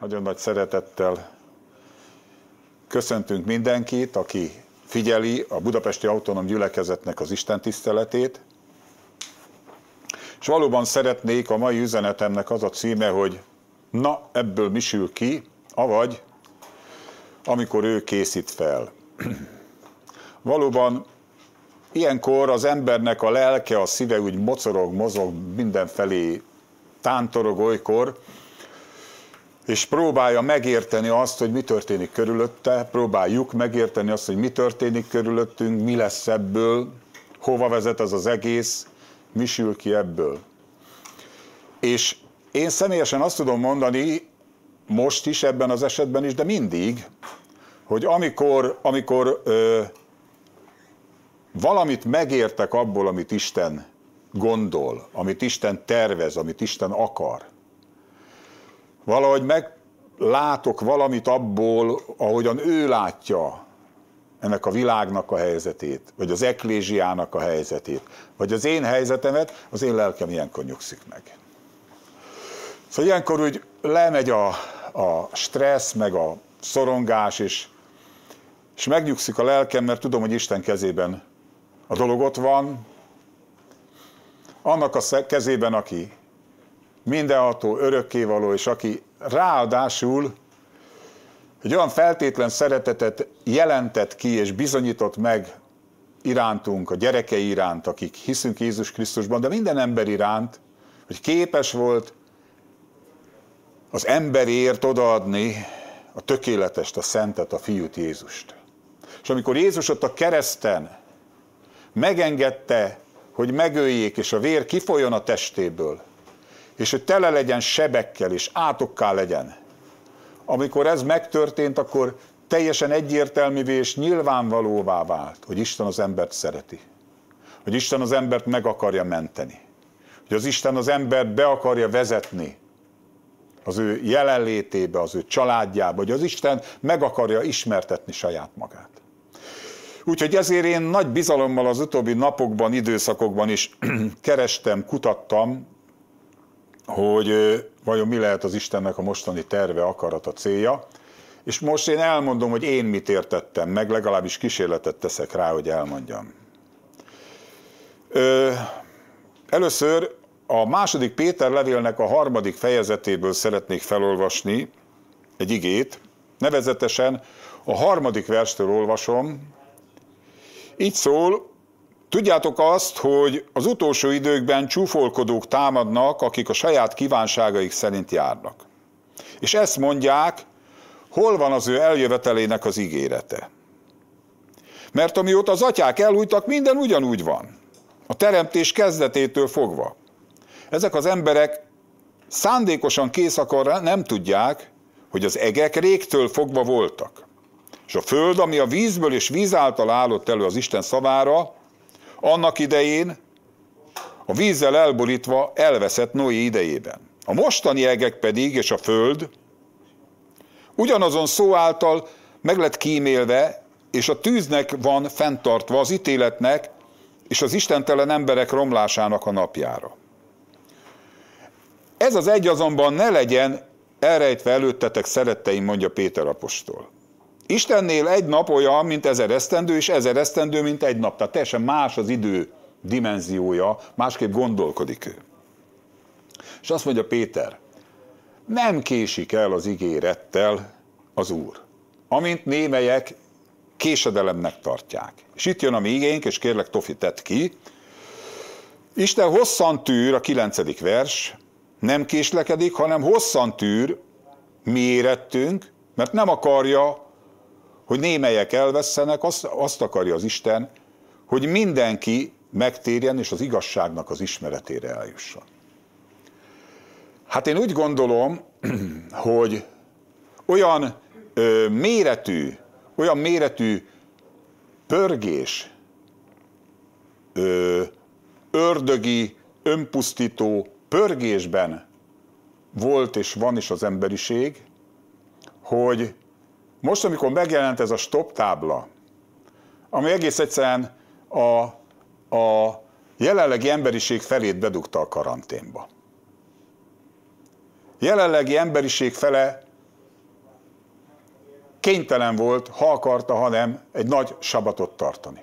Nagyon nagy szeretettel köszöntünk mindenkit, aki figyeli a Budapesti Autonóm Gyülekezetnek az Isten tiszteletét. És valóban szeretnék a mai üzenetemnek az a címe, hogy na, ebből mi sül ki, avagy amikor ő készít fel. Valóban ilyenkor az embernek a lelke, a szíve úgy mocorog, mozog mindenfelé, tántorog olykor, és próbálja megérteni azt, hogy mi történik körülötte, próbáljuk megérteni azt, hogy mi történik körülöttünk, mi lesz ebből, hova vezet az az egész, mi sül ki ebből. És én személyesen azt tudom mondani, most is, ebben az esetben is, de mindig, hogy amikor, amikor ö, valamit megértek abból, amit Isten gondol, amit Isten tervez, amit Isten akar, valahogy meglátok valamit abból, ahogyan ő látja ennek a világnak a helyzetét, vagy az eklésiának a helyzetét, vagy az én helyzetemet, az én lelkem ilyenkor nyugszik meg. Szóval ilyenkor úgy lemegy a, a stressz, meg a szorongás, és, és megnyugszik a lelkem, mert tudom, hogy Isten kezében a dolog ott van, annak a kezében, aki mindenható, örökkévaló, és aki ráadásul egy olyan feltétlen szeretetet jelentett ki és bizonyított meg irántunk, a gyerekei iránt, akik hiszünk Jézus Krisztusban, de minden ember iránt, hogy képes volt az emberért odaadni a tökéletest, a szentet, a fiút Jézust. És amikor Jézus ott a kereszten megengedte, hogy megöljék, és a vér kifoljon a testéből, és hogy tele legyen sebekkel, és átokká legyen. Amikor ez megtörtént, akkor teljesen egyértelművé és nyilvánvalóvá vált, hogy Isten az embert szereti. Hogy Isten az embert meg akarja menteni. Hogy az Isten az embert be akarja vezetni az ő jelenlétébe, az ő családjába, hogy az Isten meg akarja ismertetni saját magát. Úgyhogy ezért én nagy bizalommal az utóbbi napokban, időszakokban is kerestem, kutattam, hogy vajon mi lehet az Istennek a mostani terve, akarata, célja. És most én elmondom, hogy én mit értettem meg, legalábbis kísérletet teszek rá, hogy elmondjam. Ö, először a második Péter levélnek a harmadik fejezetéből szeretnék felolvasni egy igét, nevezetesen a harmadik verstől olvasom, így szól, tudjátok azt, hogy az utolsó időkben csúfolkodók támadnak, akik a saját kívánságaik szerint járnak. És ezt mondják, hol van az ő eljövetelének az ígérete. Mert amióta az atyák elújtak, minden ugyanúgy van. A teremtés kezdetétől fogva. Ezek az emberek szándékosan készakar nem tudják, hogy az egek régtől fogva voltak. És a föld, ami a vízből és víz által állott elő az Isten szavára, annak idején a vízzel elborítva elveszett Noé idejében. A mostani egek pedig, és a föld ugyanazon szó által meg lett kímélve, és a tűznek van fenntartva az ítéletnek és az istentelen emberek romlásának a napjára. Ez az egy azonban ne legyen elrejtve előttetek szeretteim, mondja Péter apostol. Istennél egy nap olyan, mint ezer esztendő, és ezer esztendő, mint egy nap. Tehát teljesen más az idő dimenziója, másképp gondolkodik ő. És azt mondja Péter, nem késik el az ígérettel az Úr, amint némelyek késedelemnek tartják. És itt jön a mi igénk, és kérlek Tofi tett ki. Isten hosszan tűr, a kilencedik vers, nem késlekedik, hanem hosszan tűr, mi érettünk, mert nem akarja, hogy némelyek elvesztenek, azt, azt akarja az Isten, hogy mindenki megtérjen és az igazságnak az ismeretére eljusson. Hát én úgy gondolom, hogy olyan ö, méretű, olyan méretű pörgés, ö, ördögi, önpusztító pörgésben volt és van is az emberiség, hogy most, amikor megjelent ez a stop tábla, ami egész egyszerűen a, a jelenlegi emberiség felét bedugta a karanténba. Jelenlegi emberiség fele kénytelen volt, ha akarta, hanem egy nagy sabatot tartani.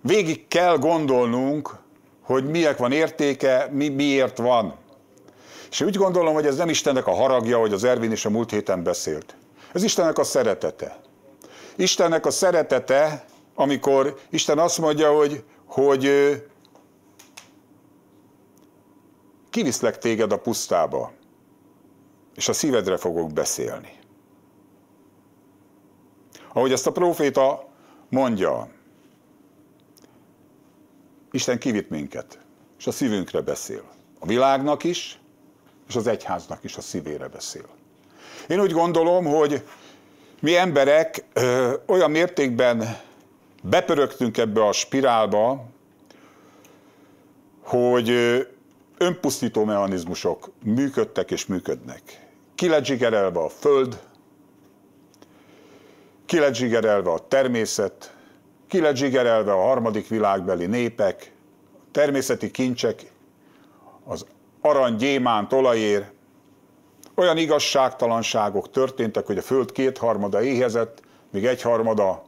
Végig kell gondolnunk, hogy minek van értéke, mi, miért van. És úgy gondolom, hogy ez nem Istennek a haragja, hogy az Ervin is a múlt héten beszélt. Ez Istennek a szeretete. Istennek a szeretete, amikor Isten azt mondja, hogy, hogy kiviszlek téged a pusztába, és a szívedre fogok beszélni. Ahogy ezt a próféta mondja, Isten kivitt minket, és a szívünkre beszél. A világnak is, és az egyháznak is a szívére beszél. Én úgy gondolom, hogy mi emberek ö, olyan mértékben bepörögtünk ebbe a spirálba, hogy önpusztító mechanizmusok működtek és működnek. Ki lett zsigerelve a föld, ki lett zsigerelve a természet, ki lett zsigerelve a harmadik világbeli népek, természeti kincsek, az arany, gyémánt, olajér. Olyan igazságtalanságok történtek, hogy a föld kétharmada éhezett, míg egyharmada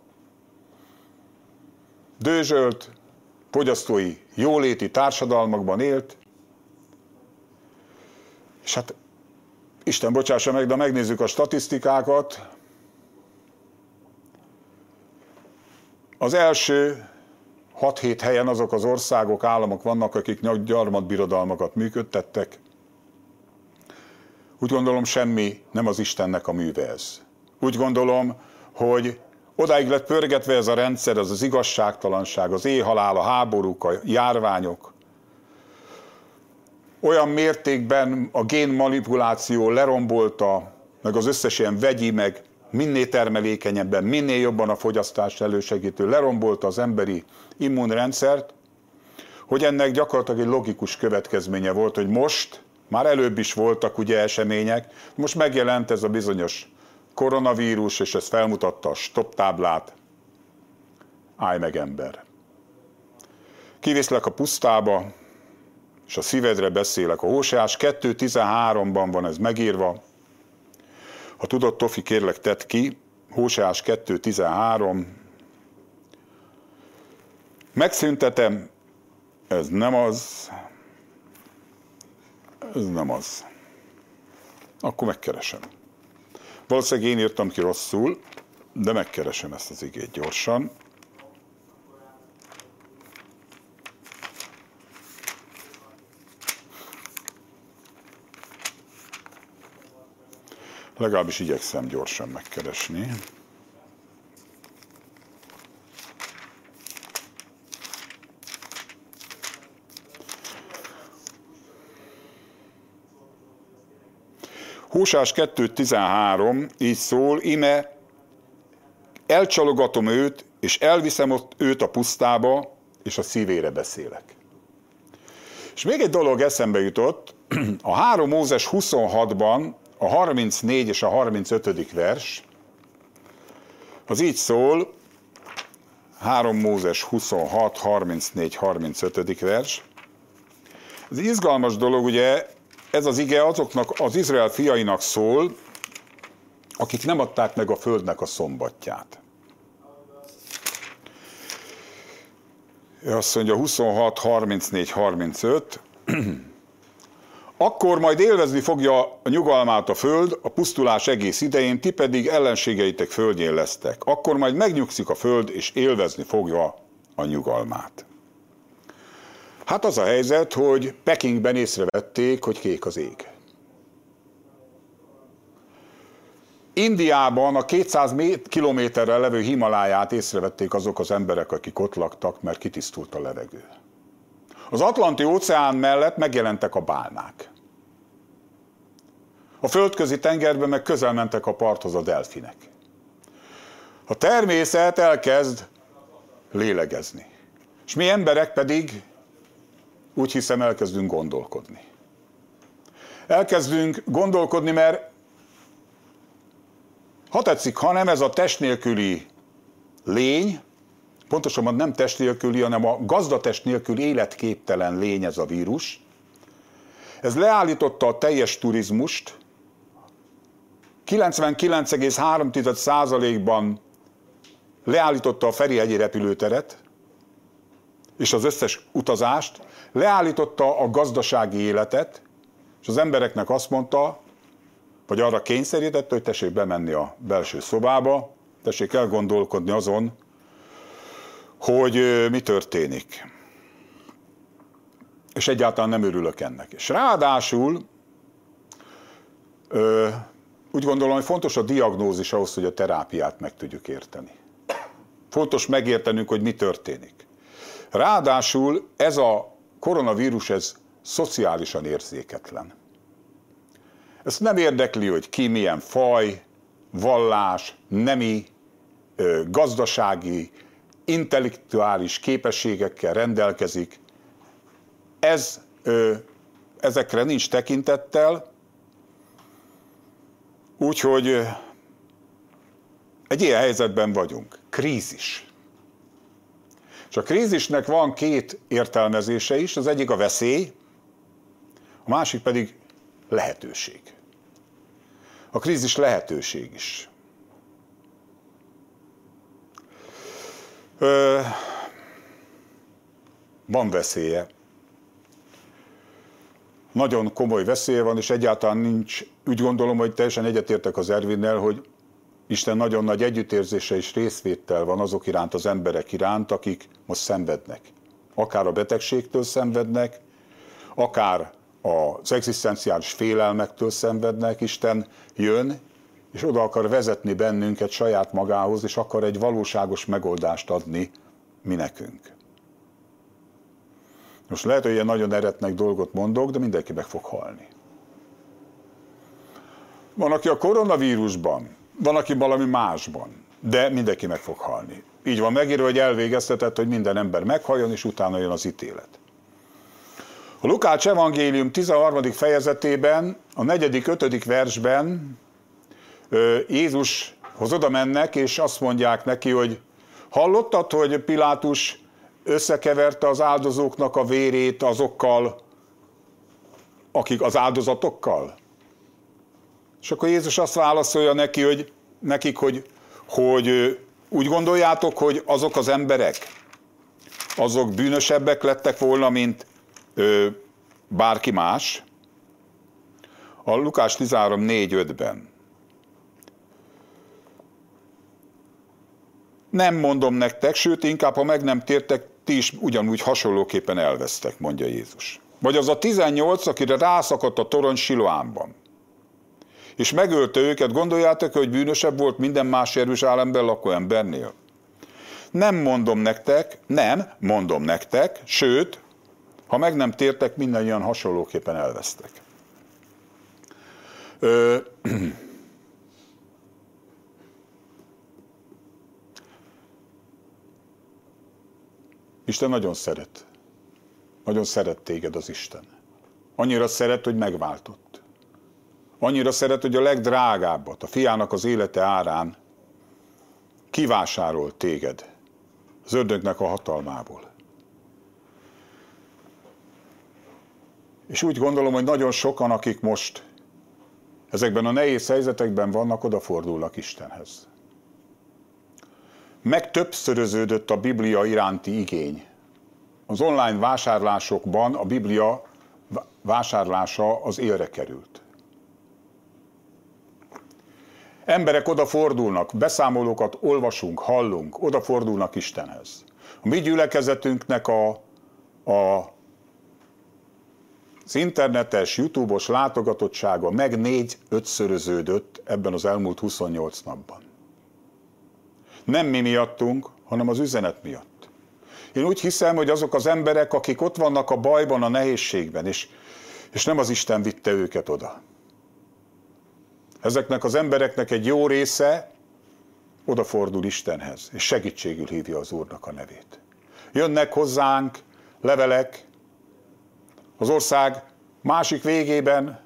dőzsölt, fogyasztói jóléti társadalmakban élt, és hát Isten bocsássa meg, de megnézzük a statisztikákat. Az első 6-7 helyen azok az országok, államok vannak, akik gyarmatbirodalmakat működtettek. Úgy gondolom, semmi nem az Istennek a műve ez. Úgy gondolom, hogy odáig lett pörgetve ez a rendszer, az az igazságtalanság, az éhhalál, a háborúk, a járványok, olyan mértékben a génmanipuláció lerombolta, meg az összes ilyen vegyi, meg minél termelékenyebben, minél jobban a fogyasztást elősegítő, lerombolta az emberi immunrendszert, hogy ennek gyakorlatilag egy logikus következménye volt, hogy most, már előbb is voltak ugye események, most megjelent ez a bizonyos koronavírus, és ez felmutatta a stop táblát, állj meg ember. Kiviszlek a pusztába, és a szívedre beszélek. A Hóseás 2.13-ban van ez megírva. Ha tudod, Tofi, kérlek, tedd ki. Hóseás 2.13. Megszüntetem, ez nem az, ez nem az. Akkor megkeresem. Valószínűleg én írtam ki rosszul, de megkeresem ezt az igét gyorsan. Legalábbis igyekszem gyorsan megkeresni. Húsás 2.13 így szól, ime elcsalogatom őt, és elviszem ott őt a pusztába, és a szívére beszélek. És még egy dolog eszembe jutott, a 3 Mózes 26-ban a 34 és a 35. vers, az így szól, 3 Mózes 26, 34, 35. vers. Ez izgalmas dolog, ugye, ez az ige azoknak az Izrael fiainak szól, akik nem adták meg a földnek a szombatját. Azt mondja 26, 34, 35. Akkor majd élvezni fogja a nyugalmát a föld a pusztulás egész idején, ti pedig ellenségeitek földjén lesztek. Akkor majd megnyugszik a föld, és élvezni fogja a nyugalmát. Hát az a helyzet, hogy Pekingben észrevették, hogy kék az ég. Indiában a 200 kilométerrel levő Himaláját észrevették azok az emberek, akik ott laktak, mert kitisztult a levegő. Az Atlanti óceán mellett megjelentek a bálnák. A földközi tengerben meg közel mentek a parthoz a delfinek. A természet elkezd lélegezni. És mi emberek pedig úgy hiszem elkezdünk gondolkodni. Elkezdünk gondolkodni, mert ha tetszik, ha nem ez a test nélküli lény, pontosabban nem test nélküli, hanem a gazdatest nélkül életképtelen lény ez a vírus. Ez leállította a teljes turizmust, 99,3%-ban leállította a Ferihegyi repülőteret, és az összes utazást, leállította a gazdasági életet, és az embereknek azt mondta, vagy arra kényszerítette, hogy tessék bemenni a belső szobába, tessék elgondolkodni azon, hogy mi történik. És egyáltalán nem örülök ennek. És ráadásul úgy gondolom, hogy fontos a diagnózis ahhoz, hogy a terápiát meg tudjuk érteni. Fontos megértenünk, hogy mi történik. Ráadásul ez a koronavírus, ez szociálisan érzéketlen. Ezt nem érdekli, hogy ki milyen faj, vallás, nemi, gazdasági, intellektuális képességekkel rendelkezik. Ez, ezekre nincs tekintettel, úgyhogy egy ilyen helyzetben vagyunk. Krízis. És a krízisnek van két értelmezése is, az egyik a veszély, a másik pedig lehetőség. A krízis lehetőség is. Ö, van veszélye. Nagyon komoly veszélye van, és egyáltalán nincs, úgy gondolom, hogy teljesen egyetértek az Ervinnel, hogy Isten nagyon nagy együttérzése és részvétel van azok iránt, az emberek iránt, akik most szenvednek. Akár a betegségtől szenvednek, akár az egzisztenciális félelmektől szenvednek, Isten jön, és oda akar vezetni bennünket saját magához, és akar egy valóságos megoldást adni mi nekünk. Most lehet, hogy ilyen nagyon eretnek dolgot mondok, de mindenki meg fog halni. Van, aki a koronavírusban van, aki valami másban, de mindenki meg fog halni. Így van megírva, hogy elvégeztetett, hogy minden ember meghalljon, és utána jön az ítélet. A Lukács evangélium 13. fejezetében, a 4. 5. versben Jézushoz oda mennek, és azt mondják neki, hogy hallottad, hogy Pilátus összekeverte az áldozóknak a vérét azokkal, akik az áldozatokkal? És akkor Jézus azt válaszolja neki, hogy, nekik, hogy, hogy úgy gondoljátok, hogy azok az emberek, azok bűnösebbek lettek volna, mint ö, bárki más. A Lukás 13 4-5-ben. Nem mondom nektek, sőt, inkább, ha meg nem tértek, ti is ugyanúgy hasonlóképpen elvesztek, mondja Jézus. Vagy az a 18, akire rászakadt a torony Siloámban és megölte őket, gondoljátok, hogy bűnösebb volt minden más Jeruzsálemben lakó embernél? Nem mondom nektek, nem mondom nektek, sőt, ha meg nem tértek, mindannyian hasonlóképpen elvesztek. Ö, Isten nagyon szeret. Nagyon szeret téged az Isten. Annyira szeret, hogy megváltott. Annyira szeret, hogy a legdrágábbat, a fiának az élete árán kivásárolt téged az ördögnek a hatalmából. És úgy gondolom, hogy nagyon sokan, akik most ezekben a nehéz helyzetekben vannak, odafordulnak Istenhez. Meg többszöröződött a Biblia iránti igény. Az online vásárlásokban a Biblia vásárlása az élre került. Emberek odafordulnak, beszámolókat olvasunk, hallunk, odafordulnak Istenhez. A mi gyülekezetünknek a, a az internetes, YouTube-os látogatottsága meg négy ötszöröződött ebben az elmúlt 28 napban. Nem mi miattunk, hanem az üzenet miatt. Én úgy hiszem, hogy azok az emberek, akik ott vannak a bajban, a nehézségben, és, és nem az Isten vitte őket oda. Ezeknek az embereknek egy jó része odafordul Istenhez, és segítségül hívja az Úrnak a nevét. Jönnek hozzánk levelek, az ország másik végében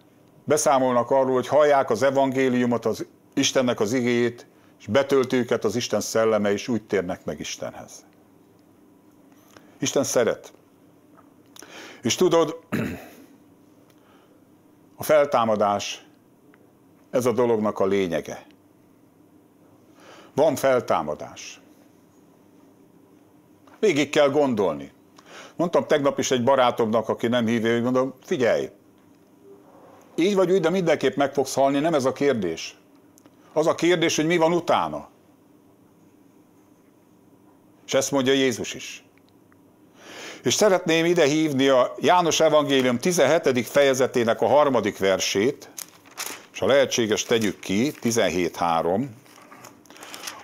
beszámolnak arról, hogy hallják az evangéliumot, az Istennek az igéjét, és betölt őket az Isten szelleme, és úgy térnek meg Istenhez. Isten szeret. És tudod, a feltámadás ez a dolognak a lényege. Van feltámadás. Végig kell gondolni. Mondtam tegnap is egy barátomnak, aki nem hívő, hogy mondom, figyelj, így vagy úgy, de mindenképp meg fogsz halni, nem ez a kérdés. Az a kérdés, hogy mi van utána. És ezt mondja Jézus is. És szeretném ide hívni a János Evangélium 17. fejezetének a harmadik versét, és ha lehetséges tegyük ki, 17.3,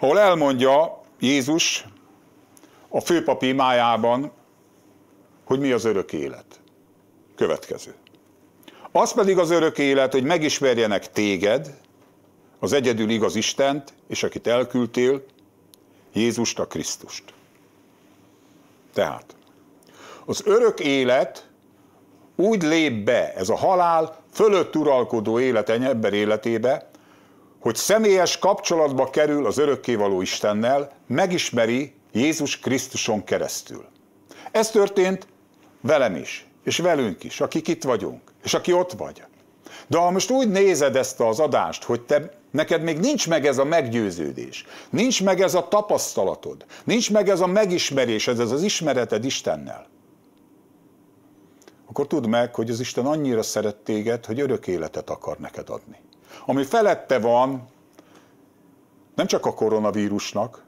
ahol elmondja Jézus a főpapi imájában, hogy mi az örök élet. Következő. Az pedig az örök élet, hogy megismerjenek téged, az egyedül igaz Istent, és akit elküldtél, Jézust a Krisztust. Tehát az örök élet úgy lép be, ez a halál fölött uralkodó élet ember életébe, hogy személyes kapcsolatba kerül az örökkévaló Istennel, megismeri Jézus Krisztuson keresztül. Ez történt velem is, és velünk is, akik itt vagyunk, és aki ott vagy. De ha most úgy nézed ezt az adást, hogy te, neked még nincs meg ez a meggyőződés, nincs meg ez a tapasztalatod, nincs meg ez a megismerésed, ez az ismereted Istennel, akkor tudd meg, hogy az Isten annyira szeret téged, hogy örök életet akar neked adni. Ami felette van, nem csak a koronavírusnak,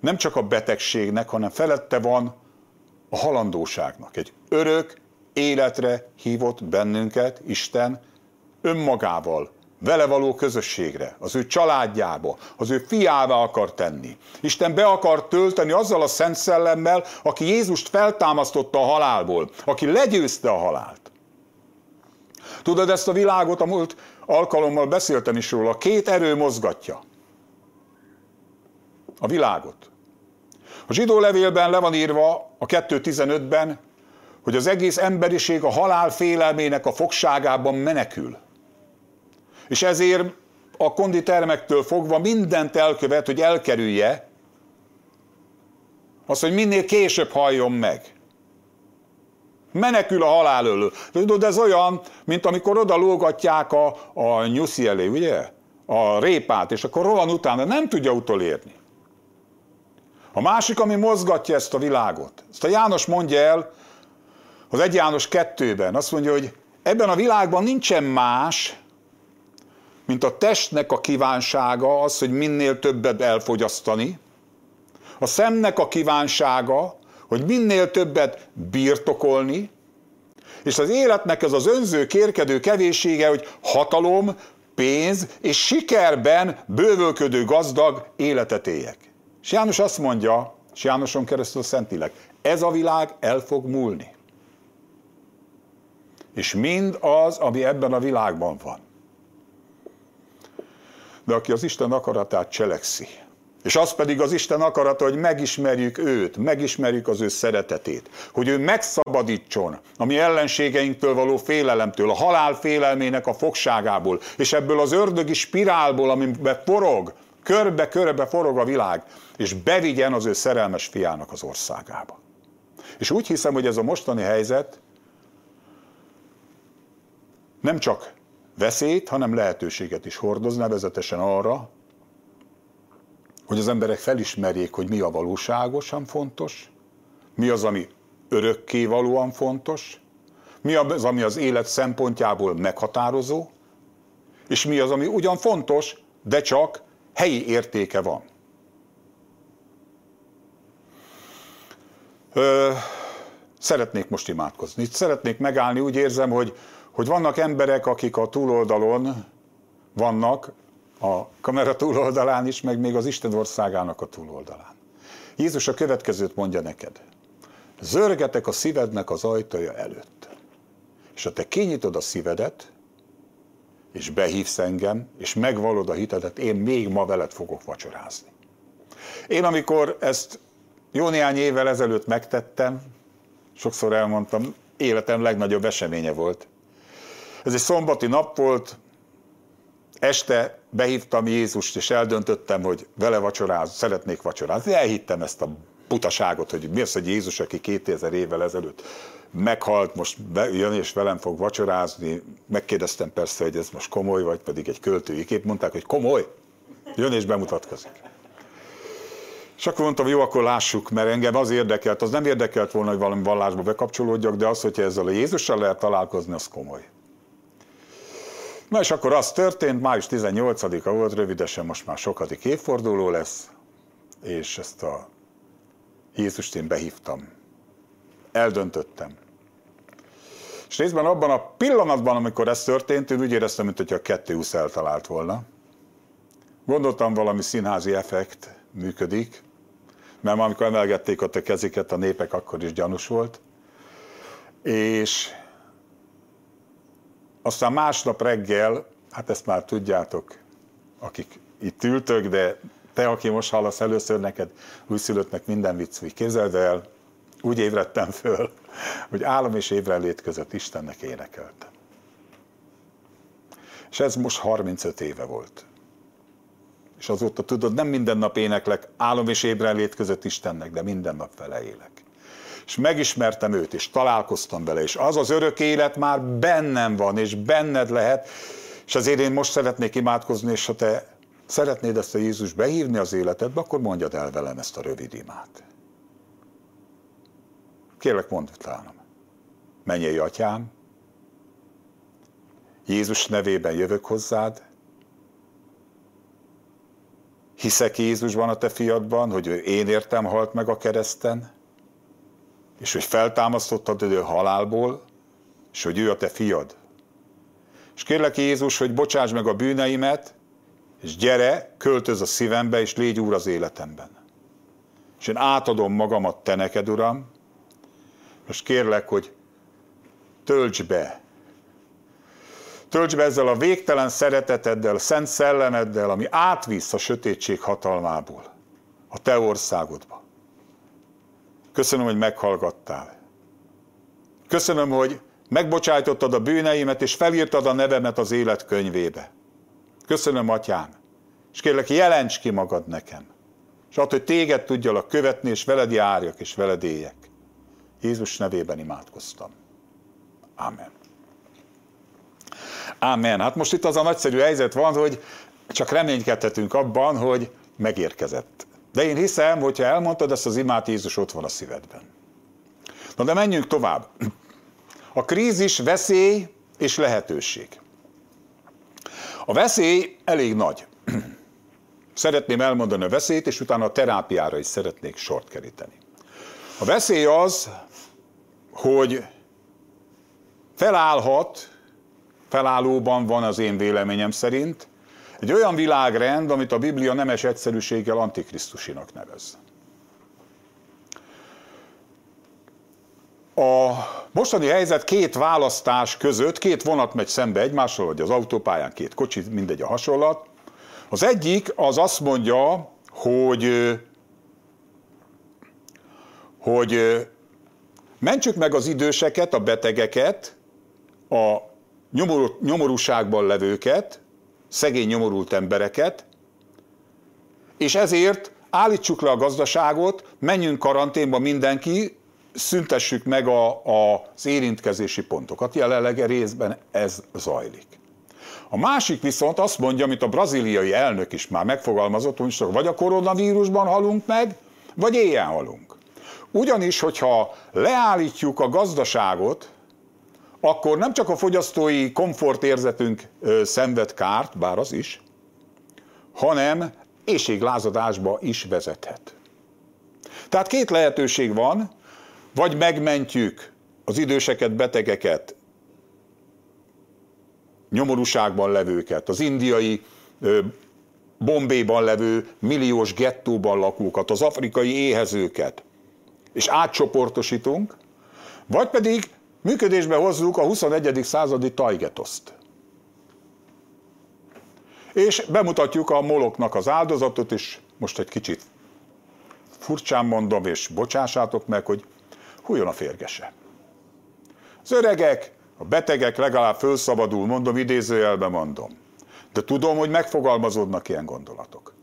nem csak a betegségnek, hanem felette van a halandóságnak. Egy örök életre hívott bennünket Isten önmagával, vele való közösségre, az ő családjába, az ő fiává akar tenni. Isten be akar tölteni azzal a Szent Szellemmel, aki Jézust feltámasztotta a halálból, aki legyőzte a halált. Tudod, ezt a világot a múlt alkalommal beszéltem is róla, két erő mozgatja a világot. A zsidó levélben le van írva a 2.15-ben, hogy az egész emberiség a halál félelmének a fogságában menekül. És ezért a konditermektől fogva mindent elkövet, hogy elkerülje azt, hogy minél később halljon meg. Menekül a halál elől. De ez olyan, mint amikor oda lógatják a, a nyuszi elé, ugye? A répát, és akkor rohan utána, nem tudja utolérni. A másik, ami mozgatja ezt a világot, ezt a János mondja el az 1 János 2-ben, azt mondja, hogy ebben a világban nincsen más, mint a testnek a kívánsága az, hogy minél többet elfogyasztani, a szemnek a kívánsága, hogy minél többet birtokolni, és az életnek ez az önző, kérkedő kevéssége, hogy hatalom, pénz és sikerben bővölködő gazdag életet éljek. És János azt mondja, és Jánoson keresztül Szentilek, ez a világ el fog múlni. És mind az, ami ebben a világban van de aki az Isten akaratát cselekszi. És az pedig az Isten akarata, hogy megismerjük őt, megismerjük az ő szeretetét, hogy ő megszabadítson a mi ellenségeinktől való félelemtől, a halál félelmének a fogságából, és ebből az ördögi spirálból, amiben forog, körbe-körbe forog a világ, és bevigyen az ő szerelmes fiának az országába. És úgy hiszem, hogy ez a mostani helyzet nem csak veszélyt, hanem lehetőséget is hordoz, nevezetesen arra, hogy az emberek felismerjék, hogy mi a valóságosan fontos, mi az, ami örökké valóan fontos, mi az, ami az élet szempontjából meghatározó, és mi az, ami ugyan fontos, de csak helyi értéke van. Ö, szeretnék most imádkozni. Szeretnék megállni, úgy érzem, hogy hogy vannak emberek, akik a túloldalon vannak, a kamera túloldalán is, meg még az Isten országának a túloldalán. Jézus a következőt mondja neked. Zörgetek a szívednek az ajtaja előtt. És ha te kinyitod a szívedet, és behívsz engem, és megvalod a hitedet, én még ma veled fogok vacsorázni. Én amikor ezt jó néhány évvel ezelőtt megtettem, sokszor elmondtam, életem legnagyobb eseménye volt. Ez egy szombati nap volt, este behívtam Jézust, és eldöntöttem, hogy vele vacsoráz, szeretnék vacsorázni. Elhittem ezt a butaságot, hogy mi az, hogy Jézus, aki 2000 évvel ezelőtt meghalt, most jön és velem fog vacsorázni. Megkérdeztem persze, hogy ez most komoly, vagy pedig egy költői kép. Mondták, hogy komoly. Jön és bemutatkozik. És akkor mondtam, jó, akkor lássuk, mert engem az érdekelt, az nem érdekelt volna, hogy valami vallásba bekapcsolódjak, de az, hogyha ezzel a Jézussal lehet találkozni, az komoly. Na és akkor az történt, május 18-a volt, rövidesen most már sokadik évforduló lesz, és ezt a Jézust én behívtam. Eldöntöttem. És részben abban a pillanatban, amikor ez történt, én úgy éreztem, mint a kettő eltalált volna. Gondoltam, valami színházi effekt működik, mert amikor emelgették ott a keziket a népek, akkor is gyanús volt. És aztán másnap reggel, hát ezt már tudjátok, akik itt ültök, de te, aki most hallasz először, neked újszülöttnek minden vicc úgy képzeld el, úgy ébredtem föl, hogy álom és ébrenlét között Istennek énekeltem. És ez most 35 éve volt. És azóta tudod, nem minden nap éneklek álom és ébrenlét között Istennek, de minden nap vele élek. És megismertem őt, és találkoztam vele, és az az örök élet már bennem van, és benned lehet, és azért én most szeretnék imádkozni, és ha te szeretnéd ezt a Jézus behívni az életedbe, akkor mondjad el velem ezt a rövid imát. Kérlek, mondd utána. Menjél, atyám, Jézus nevében jövök hozzád, hiszek Jézusban a te fiadban, hogy ő én értem halt meg a kereszten, és hogy feltámasztottad ő halálból, és hogy ő a te fiad. És kérlek Jézus, hogy bocsáss meg a bűneimet, és gyere, költöz a szívembe, és légy úr az életemben. És én átadom magamat te neked, Uram, most kérlek, hogy tölts be. Tölts be ezzel a végtelen szereteteddel, a szent szellemeddel, ami átvisz a sötétség hatalmából a te országodba. Köszönöm, hogy meghallgattál. Köszönöm, hogy megbocsájtottad a bűneimet, és felírtad a nevemet az élet könyvébe. Köszönöm, atyám, és kérlek, jelents ki magad nekem. És add, hogy téged tudjalak követni, és veled járjak, és veled éljek. Jézus nevében imádkoztam. Amen. Amen. Hát most itt az a nagyszerű helyzet van, hogy csak reménykedhetünk abban, hogy megérkezett. De én hiszem, hogyha elmondtad ezt az imát, Jézus ott van a szívedben. Na de menjünk tovább. A krízis veszély és lehetőség. A veszély elég nagy. Szeretném elmondani a veszélyt, és utána a terápiára is szeretnék sort keríteni. A veszély az, hogy felállhat, felállóban van az én véleményem szerint, egy olyan világrend, amit a Biblia nemes egyszerűséggel antikrisztusinak nevez. A mostani helyzet két választás között, két vonat megy szembe egymással, vagy az autópályán két kocsi, mindegy a hasonlat. Az egyik az azt mondja, hogy, hogy mentsük meg az időseket, a betegeket, a nyomorúságban levőket, szegény nyomorult embereket, és ezért állítsuk le a gazdaságot, menjünk karanténba mindenki, szüntessük meg a, a, az érintkezési pontokat. Jelenleg részben ez zajlik. A másik viszont azt mondja, amit a braziliai elnök is már megfogalmazott, hogy vagy a koronavírusban halunk meg, vagy éjjel halunk. Ugyanis, hogyha leállítjuk a gazdaságot, akkor nem csak a fogyasztói komfortérzetünk szenved kárt, bár az is, hanem éjséglázadásba is vezethet. Tehát két lehetőség van, vagy megmentjük az időseket, betegeket, nyomorúságban levőket, az indiai Bombéban levő milliós gettóban lakókat, az afrikai éhezőket, és átcsoportosítunk, vagy pedig működésbe hozzuk a 21. századi tajgetoszt. És bemutatjuk a moloknak az áldozatot, és most egy kicsit furcsán mondom, és bocsássátok meg, hogy hújon a férgese. Az öregek, a betegek legalább fölszabadul, mondom, idézőjelben mondom. De tudom, hogy megfogalmazódnak ilyen gondolatok.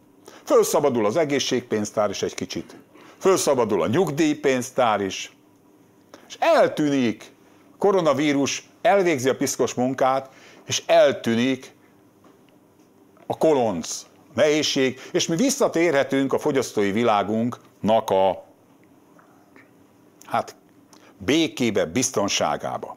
Fölszabadul az egészségpénztár is egy kicsit. fölszabadul a nyugdíjpénztár is, és eltűnik, koronavírus elvégzi a piszkos munkát, és eltűnik a kolonc, nehézség, és mi visszatérhetünk a fogyasztói világunknak a hát békébe, biztonságába.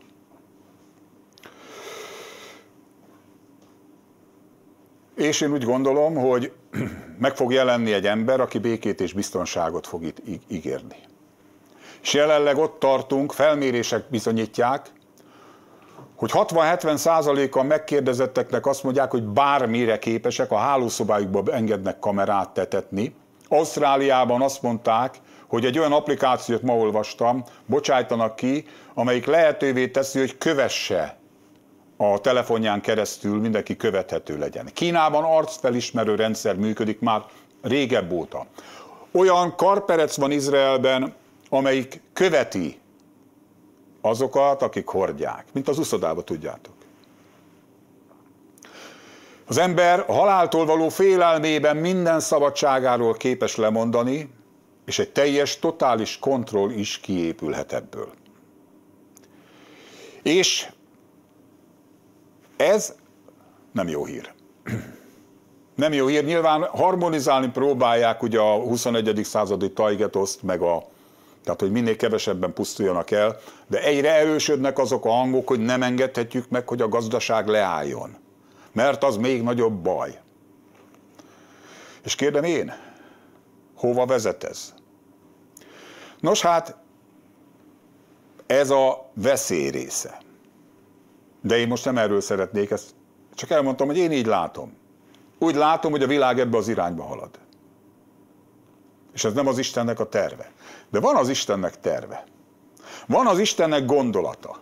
És én úgy gondolom, hogy meg fog jelenni egy ember, aki békét és biztonságot fog itt ígérni. És jelenleg ott tartunk, felmérések bizonyítják, hogy 60-70 százaléka megkérdezetteknek azt mondják, hogy bármire képesek, a hálószobájukba engednek kamerát tetetni. Ausztráliában azt mondták, hogy egy olyan applikációt ma olvastam, bocsájtanak ki, amelyik lehetővé teszi, hogy kövesse a telefonján keresztül mindenki követhető legyen. Kínában arcfelismerő rendszer működik már régebb óta. Olyan karperec van Izraelben, amelyik követi azokat, akik hordják, mint az uszodába tudjátok. Az ember a haláltól való félelmében minden szabadságáról képes lemondani, és egy teljes, totális kontroll is kiépülhet ebből. És ez nem jó hír. Nem jó hír. Nyilván harmonizálni próbálják ugye a 21. századi tajgetoszt, meg a, tehát hogy minél kevesebben pusztuljanak el, de egyre erősödnek azok a hangok, hogy nem engedhetjük meg, hogy a gazdaság leálljon. Mert az még nagyobb baj. És kérdem én, hova vezet ez? Nos hát, ez a veszély része. De én most nem erről szeretnék, ezt csak elmondtam, hogy én így látom. Úgy látom, hogy a világ ebbe az irányba halad. És ez nem az Istennek a terve. De van az Istennek terve. Van az Istennek gondolata.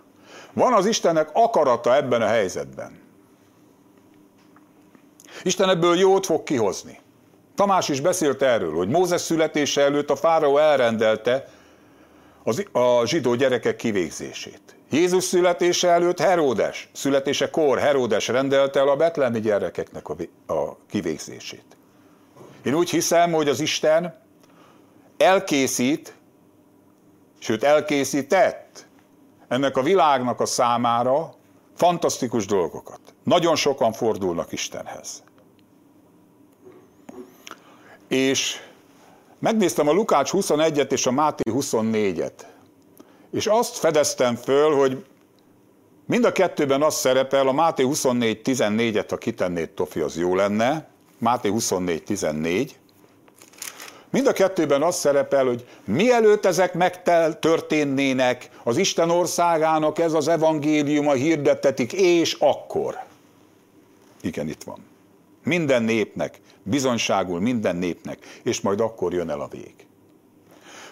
Van az Istennek akarata ebben a helyzetben. Isten ebből jót fog kihozni. Tamás is beszélt erről, hogy Mózes születése előtt a fáraó elrendelte az, a zsidó gyerekek kivégzését. Jézus születése előtt Heródes, születésekor Heródes rendelte el a betlemi gyerekeknek a, a kivégzését. Én úgy hiszem, hogy az Isten elkészít, sőt elkészített ennek a világnak a számára fantasztikus dolgokat. Nagyon sokan fordulnak Istenhez. És megnéztem a Lukács 21-et és a Máté 24-et. És azt fedeztem föl, hogy mind a kettőben az szerepel, a Máté 24-14-et, ha kitennéd, Tofi, az jó lenne. Máté 24-14. Mind a kettőben az szerepel, hogy mielőtt ezek megtörténnének, az Isten országának ez az evangéliuma hirdettetik, és akkor. Igen, itt van. Minden népnek, bizonyságul minden népnek, és majd akkor jön el a vég.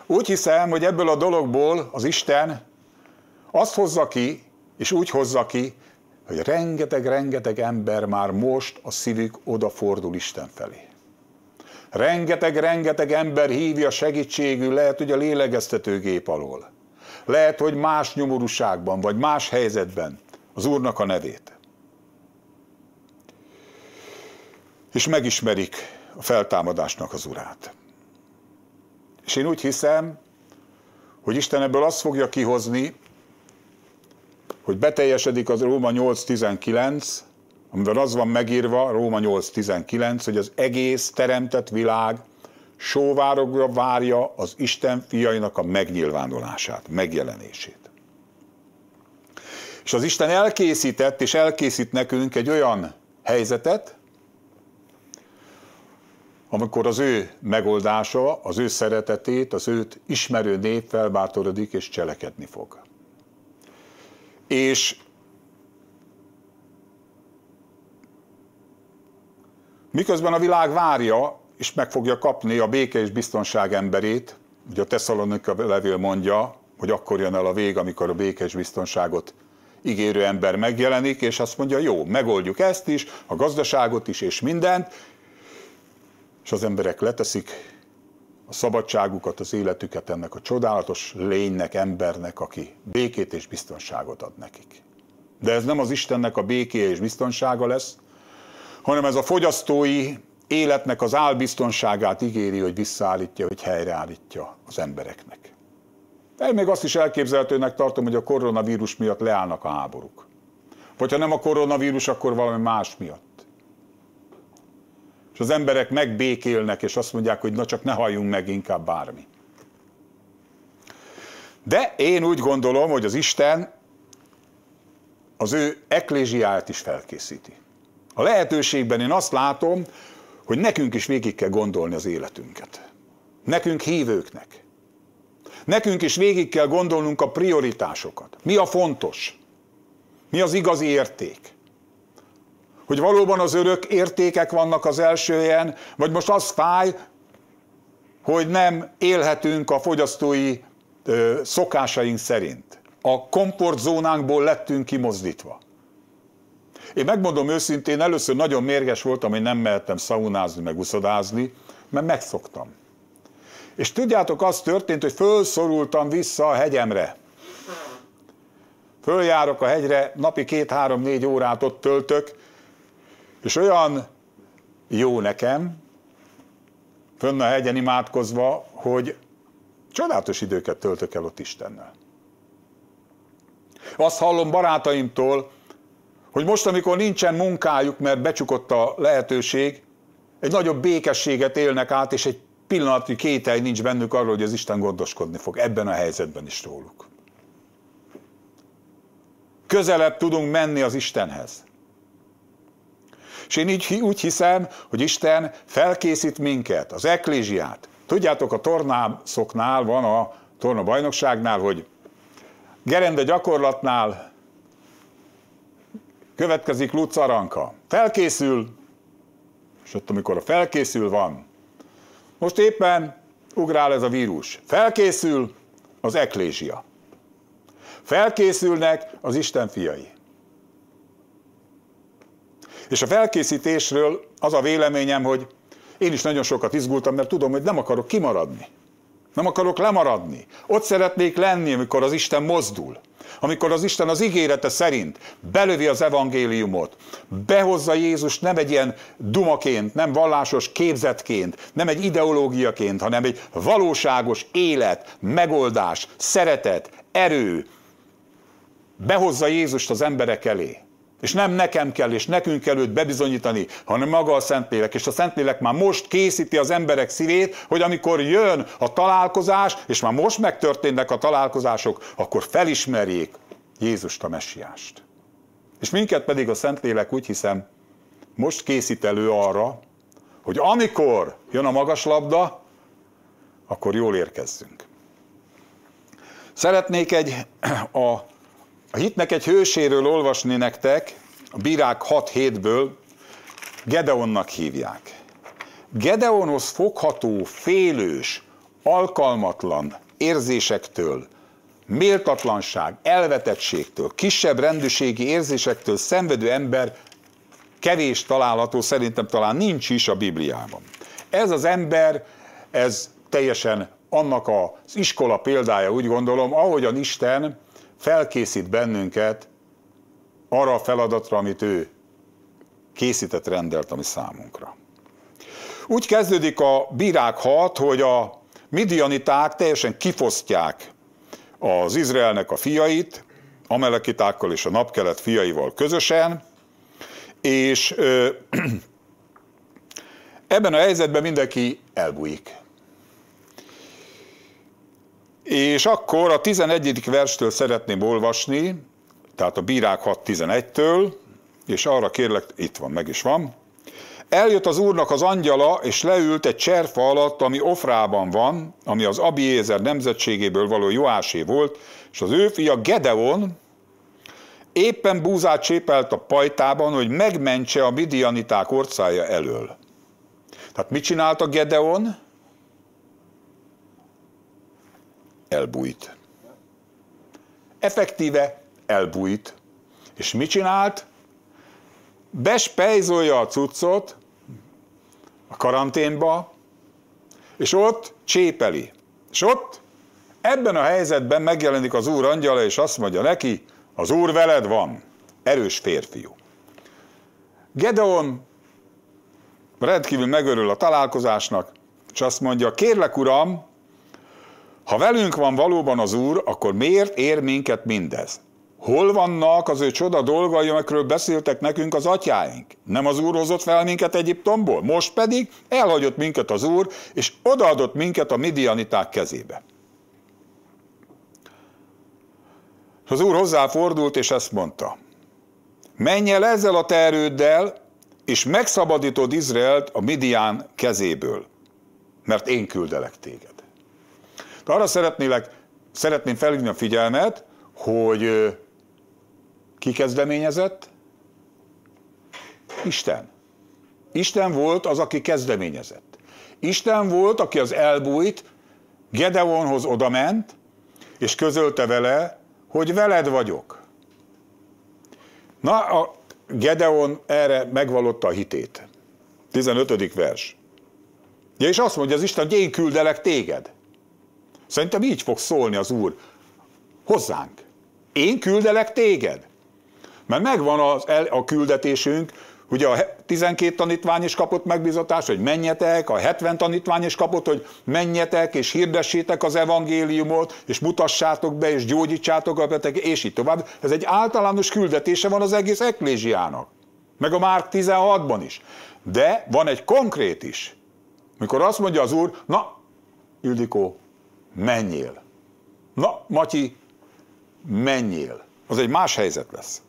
Úgy hiszem, hogy ebből a dologból az Isten azt hozza ki, és úgy hozza ki, hogy rengeteg-rengeteg ember már most a szívük odafordul Isten felé. Rengeteg-rengeteg ember hívja segítségül, lehet, hogy a lélegeztetőgép alól. Lehet, hogy más nyomorúságban, vagy más helyzetben az Úrnak a nevét. És megismerik a feltámadásnak az Urát. És én úgy hiszem, hogy Isten ebből azt fogja kihozni, hogy beteljesedik az Róma 8.19, amivel az van megírva, Róma 8.19, hogy az egész teremtett világ sóvárokra várja az Isten fiainak a megnyilvánulását, megjelenését. És az Isten elkészített és elkészít nekünk egy olyan helyzetet, amikor az ő megoldása, az ő szeretetét, az őt ismerő nép felbátorodik és cselekedni fog. És miközben a világ várja, és meg fogja kapni a béke és biztonság emberét, ugye a Tesszalonika levél mondja, hogy akkor jön el a vég, amikor a béke és biztonságot ígérő ember megjelenik, és azt mondja, jó, megoldjuk ezt is, a gazdaságot is, és mindent, és az emberek leteszik a szabadságukat, az életüket ennek a csodálatos lénynek, embernek, aki békét és biztonságot ad nekik. De ez nem az Istennek a békéje és biztonsága lesz, hanem ez a fogyasztói életnek az álbiztonságát ígéri, hogy visszaállítja, hogy helyreállítja az embereknek. Én még azt is elképzelhetőnek tartom, hogy a koronavírus miatt leállnak a háborúk. Vagy ha nem a koronavírus, akkor valami más miatt. És az emberek megbékélnek, és azt mondják, hogy na csak ne halljunk meg inkább bármi. De én úgy gondolom, hogy az Isten az ő eklésiáját is felkészíti. A lehetőségben én azt látom, hogy nekünk is végig kell gondolni az életünket. Nekünk hívőknek. Nekünk is végig kell gondolnunk a prioritásokat. Mi a fontos? Mi az igazi érték? Hogy valóban az örök értékek vannak az első helyen, vagy most az fáj, hogy nem élhetünk a fogyasztói ö, szokásaink szerint. A komfortzónánkból lettünk kimozdítva. Én megmondom őszintén, először nagyon mérges voltam, hogy nem mehettem szaunázni, meg uszodázni, mert megszoktam. És tudjátok, az történt, hogy fölszorultam vissza a hegyemre. Följárok a hegyre, napi két-három-négy órát ott töltök, és olyan jó nekem, fönn a hegyen imádkozva, hogy csodálatos időket töltök el ott Istennel. Azt hallom barátaimtól, hogy most, amikor nincsen munkájuk, mert becsukott a lehetőség, egy nagyobb békességet élnek át, és egy pillanatnyi kételj nincs bennük arról, hogy az Isten gondoskodni fog ebben a helyzetben is róluk. Közelebb tudunk menni az Istenhez. És én így úgy hiszem, hogy Isten felkészít minket, az eklésiát. Tudjátok, a tornászoknál van a torna bajnokságnál, hogy gerende gyakorlatnál következik Lucaranka. Felkészül, és ott amikor a felkészül van, most éppen ugrál ez a vírus. Felkészül az eklésia. Felkészülnek az Isten fiai. És a felkészítésről az a véleményem, hogy én is nagyon sokat izgultam, mert tudom, hogy nem akarok kimaradni. Nem akarok lemaradni. Ott szeretnék lenni, amikor az Isten mozdul. Amikor az Isten az ígérete szerint belövi az evangéliumot, behozza Jézus nem egy ilyen dumaként, nem vallásos képzetként, nem egy ideológiaként, hanem egy valóságos élet, megoldás, szeretet, erő, behozza Jézust az emberek elé. És nem nekem kell, és nekünk kell őt bebizonyítani, hanem maga a Szentlélek. És a Szentlélek már most készíti az emberek szívét, hogy amikor jön a találkozás, és már most megtörténnek a találkozások, akkor felismerjék Jézust a messiást. És minket pedig a Szentlélek úgy hiszem, most készít elő arra, hogy amikor jön a magas labda, akkor jól érkezzünk. Szeretnék egy a a hitnek egy hőséről olvasni nektek, a bírák 6 hétből Gedeonnak hívják. Gedeonhoz fogható, félős, alkalmatlan érzésektől, méltatlanság, elvetettségtől, kisebb rendűségi érzésektől szenvedő ember kevés található, szerintem talán nincs is a Bibliában. Ez az ember, ez teljesen annak az iskola példája, úgy gondolom, ahogyan Isten felkészít bennünket arra a feladatra, amit ő készített, rendelt a mi számunkra. Úgy kezdődik a bírák hat, hogy a midianiták teljesen kifosztják az Izraelnek a fiait, amelekitákkal és a napkelet fiaival közösen, és ö, ebben a helyzetben mindenki elbújik. És akkor a 11. verstől szeretném olvasni, tehát a Bírák 6.11-től, és arra kérlek, itt van, meg is van. Eljött az úrnak az angyala, és leült egy cserfa alatt, ami Ofrában van, ami az Abiézer nemzetségéből való Joásé volt, és az ő fia Gedeon éppen búzát csépelt a pajtában, hogy megmentse a midianiták orcája elől. Tehát mit csinált a Gedeon? Elbújt. Effektíve elbújt. És mit csinált? Bespejzolja a cuccot a karanténba, és ott csépeli. És ott ebben a helyzetben megjelenik az úr angyala, és azt mondja neki, az úr veled van, erős férfiú. Gedeon rendkívül megörül a találkozásnak, és azt mondja, kérlek uram, ha velünk van valóban az Úr, akkor miért ér minket mindez? Hol vannak az ő csoda dolgai, amikről beszéltek nekünk az atyáink? Nem az Úr hozott fel minket Egyiptomból? Most pedig elhagyott minket az Úr, és odaadott minket a midianiták kezébe. Az Úr hozzáfordult, és ezt mondta. Menj el ezzel a te erőddel, és megszabadítod Izraelt a Midian kezéből, mert én küldelek téged. De arra szeretnélek, szeretném felhívni a figyelmet, hogy ki kezdeményezett? Isten. Isten volt az, aki kezdeményezett. Isten volt, aki az elbújt, Gedeonhoz odament, és közölte vele, hogy veled vagyok. Na, a Gedeon erre megvalotta a hitét. 15. vers. Ja, és azt mondja az Isten, hogy én küldelek téged. Szerintem így fog szólni az Úr hozzánk. Én küldelek téged. Mert megvan az, a küldetésünk, Ugye a 12 tanítvány is kapott megbizatást, hogy menjetek, a 70 tanítvány is kapott, hogy menjetek és hirdessétek az evangéliumot, és mutassátok be, és gyógyítsátok a beteg, és így tovább. Ez egy általános küldetése van az egész eklésiának. Meg a Márk 16-ban is. De van egy konkrét is. Mikor azt mondja az úr, na, Ildikó, menjél. Na, Matyi, menjél. Az egy más helyzet lesz.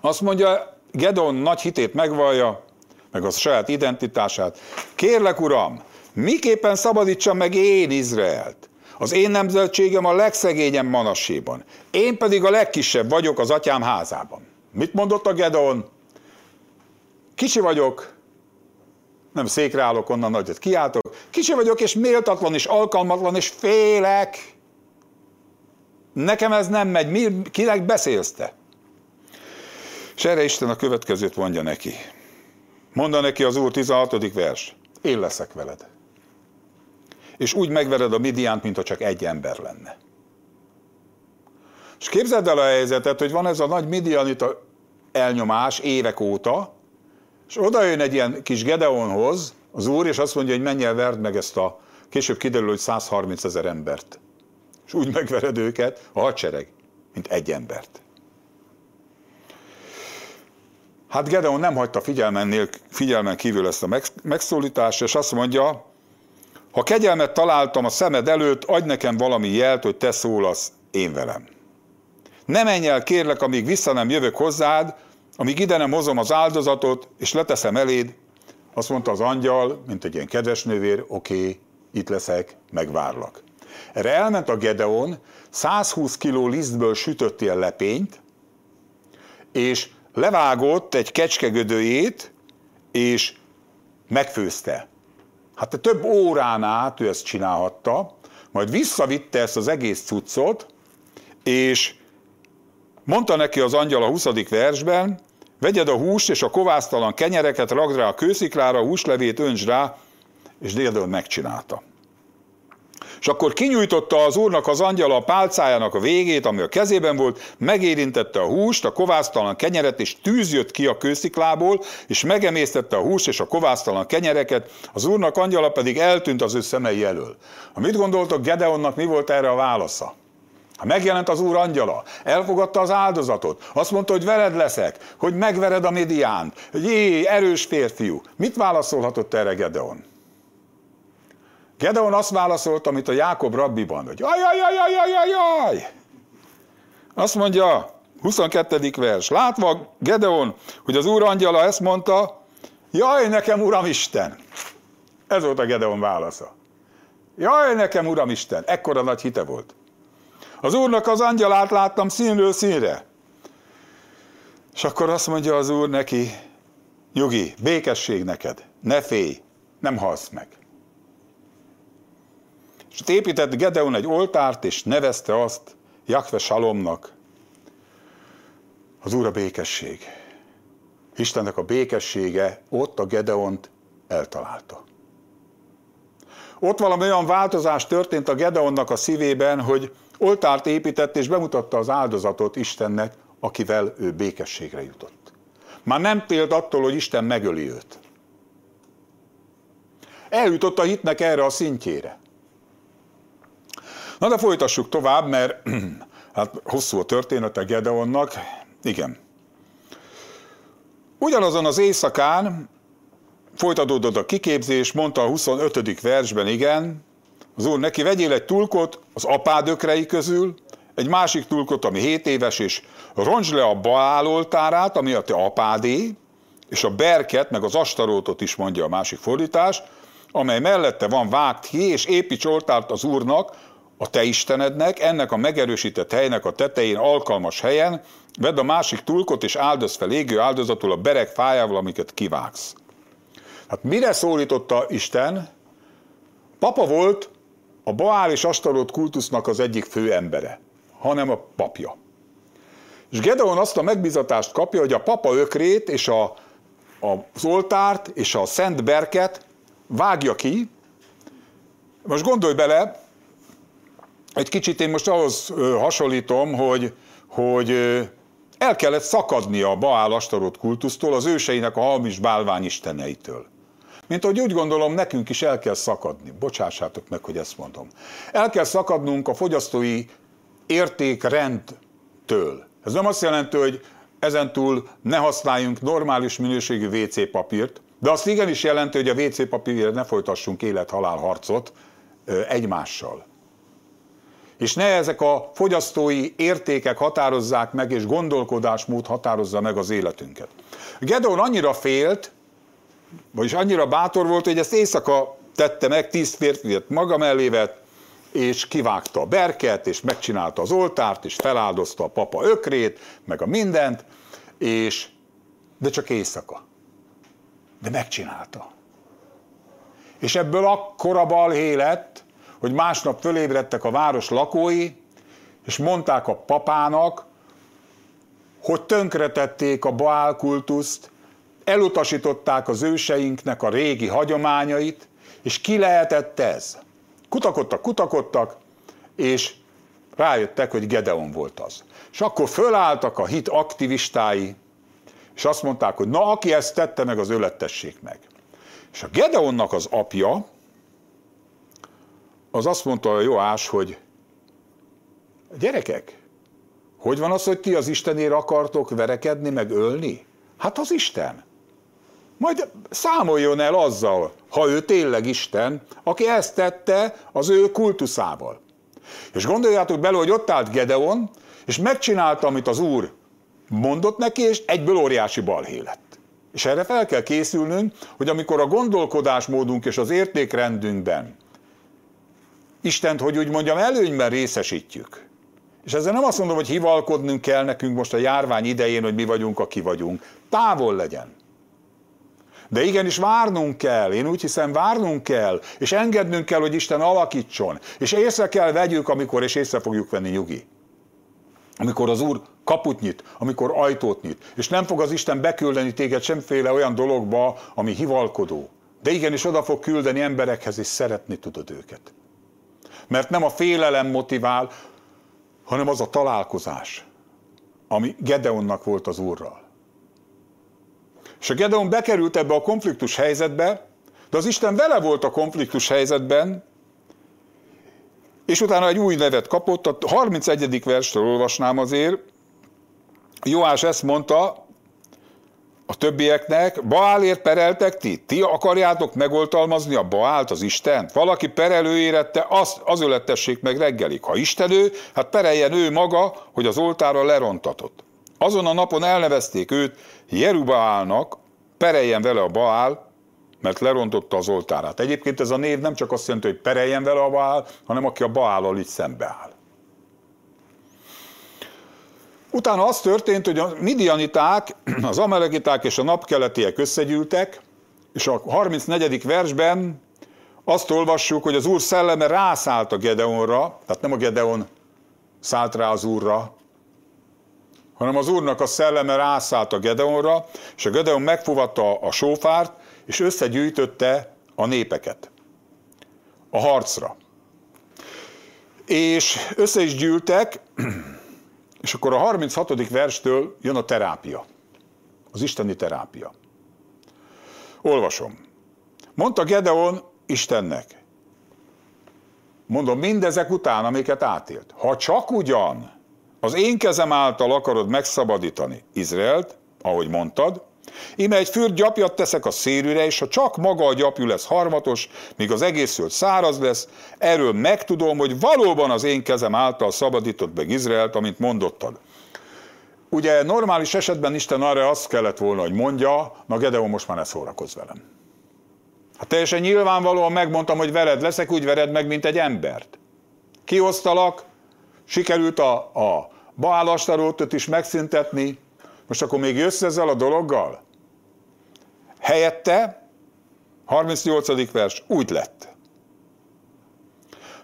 Azt mondja, Gedon nagy hitét megvallja, meg a saját identitását. Kérlek, uram, miképpen szabadítsam meg én Izraelt? Az én nemzetségem a legszegényebb Manasséban. Én pedig a legkisebb vagyok az atyám házában. Mit mondott a Gedon? Kicsi vagyok, nem székre állok, onnan nagyot kiáltok. Kicsi vagyok, és méltatlan, és alkalmatlan, és félek. Nekem ez nem megy. Mi, kinek beszélsz te? És erre Isten a következőt mondja neki. Mondja neki az Úr 16. vers. Én leszek veled. És úgy megvered a Midiánt, mintha csak egy ember lenne. És képzeld el a helyzetet, hogy van ez a nagy Midianita elnyomás évek óta, és oda jön egy ilyen kis Gedeonhoz az úr, és azt mondja, hogy menj el, verd meg ezt a, később kiderül, hogy 130 ezer embert. És úgy megvered őket, a hadsereg, mint egy embert. Hát Gedeon nem hagyta figyelmen, figyelmen kívül ezt a megszólítást, és azt mondja, ha kegyelmet találtam a szemed előtt, adj nekem valami jelt, hogy te szólasz én velem. Ne menj el, kérlek, amíg vissza nem jövök hozzád, amíg ide nem hozom az áldozatot, és leteszem eléd. Azt mondta az angyal, mint egy ilyen kedves nővér, oké, okay, itt leszek, megvárlak. Erre elment a Gedeon, 120 kiló lisztből sütött ilyen lepényt, és levágott egy kecskegödőjét, és megfőzte. Hát több órán át ő ezt csinálhatta, majd visszavitte ezt az egész cuccot, és mondta neki az angyal a 20. versben, vegyed a húst és a kovásztalan kenyereket, ragd rá a kősziklára, a húslevét önts rá, és Déldön megcsinálta. És akkor kinyújtotta az úrnak az angyala a pálcájának a végét, ami a kezében volt, megérintette a húst, a kovásztalan kenyeret, és tűz jött ki a kősziklából, és megemésztette a húst és a kovásztalan kenyereket, az úrnak angyala pedig eltűnt az ő szemei elől. Ha mit gondoltok, Gedeonnak mi volt erre a válasza? Ha megjelent az úr angyala, elfogadta az áldozatot, azt mondta, hogy veled leszek, hogy megvered a Midiánt, hogy jé, erős férfiú. Mit válaszolhatott erre Gedeon? Gedeon azt válaszolt, amit a Jákob rabbiban, hogy ajajajajajajaj. Azt mondja, 22. vers, látva Gedeon, hogy az úr angyala ezt mondta, jaj nekem Uram Isten. Ez volt a Gedeon válasza. Jaj nekem Uram Isten, ekkora nagy hite volt. Az úrnak az angyalát láttam színről színre. És akkor azt mondja az úr neki, nyugi, békesség neked, ne félj, nem halsz meg. És épített Gedeon egy oltárt, és nevezte azt Jakve Salomnak. Az Úr a békesség. Istennek a békessége ott a Gedeont eltalálta. Ott valami olyan változás történt a Gedeonnak a szívében, hogy oltárt épített és bemutatta az áldozatot Istennek, akivel ő békességre jutott. Már nem félt attól, hogy Isten megöli őt. Eljutott a hitnek erre a szintjére. Na de folytassuk tovább, mert hát hosszú a története Gedeonnak. Igen. Ugyanazon az éjszakán folytatódott a kiképzés, mondta a 25. versben, igen, az úr neki vegyél egy tulkot az apád ökrei közül, egy másik tulkot, ami 7 éves, és roncs le a Baál oltárát, ami a te apádé, és a berket, meg az astarótot is mondja a másik fordítás, amely mellette van vágt ki, és építs oltárt az Úrnak, a te Istenednek, ennek a megerősített helynek a tetején alkalmas helyen, vedd a másik tulkot, és áldoz fel égő áldozatul a berek fájával, amiket kivágsz. Hát mire szólította Isten? Papa volt a Baál és Astarót kultusznak az egyik fő embere, hanem a papja. És Gedeon azt a megbizatást kapja, hogy a papa ökrét és a, a, az oltárt és a szent berket vágja ki. Most gondolj bele, egy kicsit én most ahhoz hasonlítom, hogy, hogy el kellett szakadnia a Baál Astarot kultusztól, az őseinek a halmis bálvány isteneitől. Mint ahogy úgy gondolom, nekünk is el kell szakadni. Bocsássátok meg, hogy ezt mondom. El kell szakadnunk a fogyasztói értékrendtől. Ez nem azt jelenti, hogy ezentúl ne használjunk normális minőségű WC papírt, de azt igenis jelenti, hogy a WC papírért ne folytassunk élet-halál harcot egymással. És ne ezek a fogyasztói értékek határozzák meg, és gondolkodásmód határozza meg az életünket. Gedeon annyira félt, vagyis annyira bátor volt, hogy ezt éjszaka tette meg, tíz férfiat maga mellé és kivágta a berket, és megcsinálta az oltárt, és feláldozta a papa ökrét, meg a mindent, és de csak éjszaka. De megcsinálta. És ebből akkora balhé lett, hogy másnap fölébredtek a város lakói, és mondták a papának, hogy tönkretették a Baál kultuszt, elutasították az őseinknek a régi hagyományait, és ki lehetett ez? Kutakodtak, kutakodtak, és rájöttek, hogy Gedeon volt az. És akkor fölálltak a hit aktivistái, és azt mondták, hogy na, aki ezt tette meg, az ölettessék meg. És a Gedeonnak az apja, az azt mondta a Joás, hogy gyerekek, hogy van az, hogy ti az Istenért akartok verekedni, meg ölni? Hát az Isten. Majd számoljon el azzal, ha ő tényleg Isten, aki ezt tette az ő kultuszával. És gondoljátok bele, hogy ott állt Gedeon, és megcsinálta, amit az Úr mondott neki, és egyből óriási balhé lett. És erre fel kell készülnünk, hogy amikor a gondolkodásmódunk és az értékrendünkben Istent, hogy úgy mondjam, előnyben részesítjük. És ezzel nem azt mondom, hogy hivalkodnunk kell nekünk most a járvány idején, hogy mi vagyunk, aki vagyunk. Távol legyen. De igenis várnunk kell, én úgy hiszem várnunk kell, és engednünk kell, hogy Isten alakítson. És észre kell vegyük, amikor, és észre fogjuk venni nyugi. Amikor az Úr kaput nyit, amikor ajtót nyit, és nem fog az Isten beküldeni téged semféle olyan dologba, ami hivalkodó. De igenis oda fog küldeni emberekhez, és szeretni tudod őket. Mert nem a félelem motivál, hanem az a találkozás, ami Gedeonnak volt az Úrral. És a Gedeon bekerült ebbe a konfliktus helyzetbe, de az Isten vele volt a konfliktus helyzetben, és utána egy új nevet kapott, a 31. verstől olvasnám azért, Joás ezt mondta, a többieknek, Baálért pereltek ti? Ti akarjátok megoltalmazni a Baált, az Istent? Valaki perelő érette, azt, az ölettessék meg reggelig. Ha Istenő, hát pereljen ő maga, hogy az oltára lerontatott. Azon a napon elnevezték őt Jerubálnak, pereljen vele a Baál, mert lerontotta az oltárát. Egyébként ez a név nem csak azt jelenti, hogy pereljen vele a Baál, hanem aki a Baállal így szembeáll. Utána az történt, hogy a midianiták, az amelegiták és a napkeletiek összegyűltek, és a 34. versben azt olvassuk, hogy az Úr szelleme rászállt a Gedeonra, tehát nem a Gedeon szállt rá az Úrra, hanem az Úrnak a szelleme rászállt a Gedeonra, és a Gedeon megfuvatta a sófárt, és összegyűjtötte a népeket a harcra. És össze is gyűltek, és akkor a 36. verstől jön a terápia, az isteni terápia. Olvasom. Mondta Gedeon, Istennek, mondom, mindezek után, amiket átélt, ha csak ugyan az én kezem által akarod megszabadítani Izraelt, ahogy mondtad, Ime egy fürt gyapjat teszek a szérűre, és ha csak maga a gyapjú lesz harmatos, míg az egész föld száraz lesz, erről megtudom, hogy valóban az én kezem által szabadított meg Izraelt, amint mondottad. Ugye normális esetben Isten arra azt kellett volna, hogy mondja, na Gedeon most már ne szórakozz velem. Hát teljesen nyilvánvalóan megmondtam, hogy vered leszek, úgy vered meg, mint egy embert. Kihoztalak, sikerült a, a Baálastarótot is megszüntetni, most akkor még jössz ezzel a dologgal? Helyette, 38. vers, úgy lett.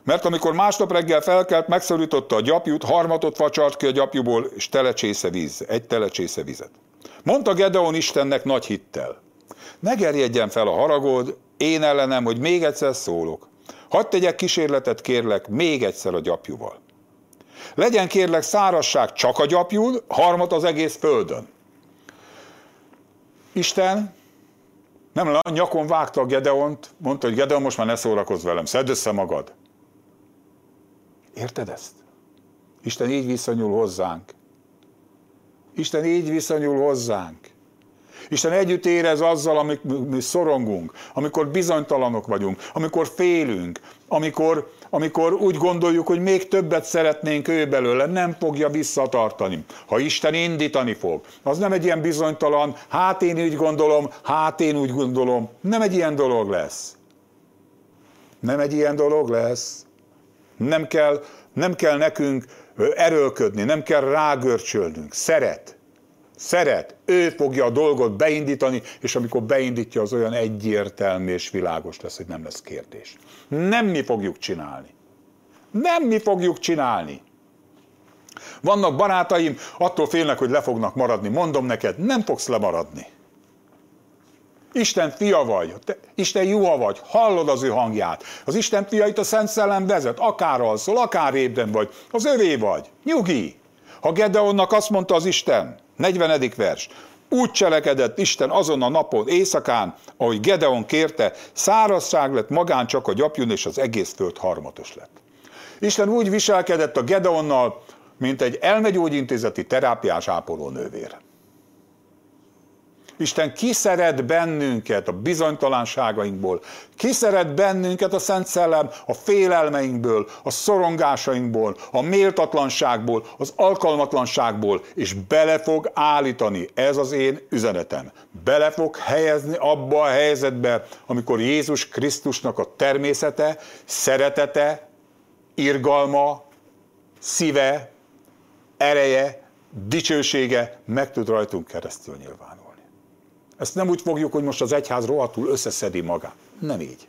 Mert amikor másnap reggel felkelt, megszorította a gyapjút, harmatot facsart ki a gyapjúból, és telecsésze víz, egy telecsésze vizet. Mondta Gedeon Istennek nagy hittel. Ne gerjedjen fel a haragod, én ellenem, hogy még egyszer szólok. Hadd tegyek kísérletet, kérlek, még egyszer a gyapjúval. Legyen kérlek szárasság csak a gyapjún, harmat az egész földön. Isten nem nyakon vágta a Gedeont, mondta, hogy Gedeon, most már ne szórakozz velem, szedd össze magad. Érted ezt? Isten így viszonyul hozzánk. Isten így viszonyul hozzánk. Isten együtt érez azzal, amikor mi szorongunk, amikor bizonytalanok vagyunk, amikor félünk, amikor, amikor úgy gondoljuk, hogy még többet szeretnénk ő belőle, nem fogja visszatartani. Ha Isten indítani fog, az nem egy ilyen bizonytalan, hát én úgy gondolom, hát én úgy gondolom, nem egy ilyen dolog lesz. Nem egy ilyen dolog lesz. Nem kell, nem kell nekünk erőlködni, nem kell rágörcsölnünk. Szeret. Szeret, ő fogja a dolgot beindítani, és amikor beindítja, az olyan egyértelmű és világos lesz, hogy nem lesz kérdés. Nem mi fogjuk csinálni. Nem mi fogjuk csinálni. Vannak barátaim, attól félnek, hogy le fognak maradni. Mondom neked, nem fogsz lemaradni. Isten fia vagy, te, Isten juha vagy, hallod az ő hangját. Az Isten fiait a Szent Szellem vezet, akár alszol, akár ébren vagy, az övé vagy. Nyugi! Ha Gedeonnak azt mondta az Isten, 40. vers. Úgy cselekedett Isten azon a napon, éjszakán, ahogy Gedeon kérte, szárazság lett magán csak a gyapjún, és az egész föld harmatos lett. Isten úgy viselkedett a Gedeonnal, mint egy elmegyógyintézeti terápiás ápoló nővér. Isten kiszeret bennünket a bizonytalanságainkból, kiszeret bennünket a Szent Szellem a félelmeinkből, a szorongásainkból, a méltatlanságból, az alkalmatlanságból, és bele fog állítani, ez az én üzenetem, bele fog helyezni abba a helyzetbe, amikor Jézus Krisztusnak a természete, szeretete, irgalma, szíve, ereje, dicsősége meg tud rajtunk keresztül nyilvánulni. Ezt nem úgy fogjuk, hogy most az egyház rohadtul összeszedi magát. Nem így.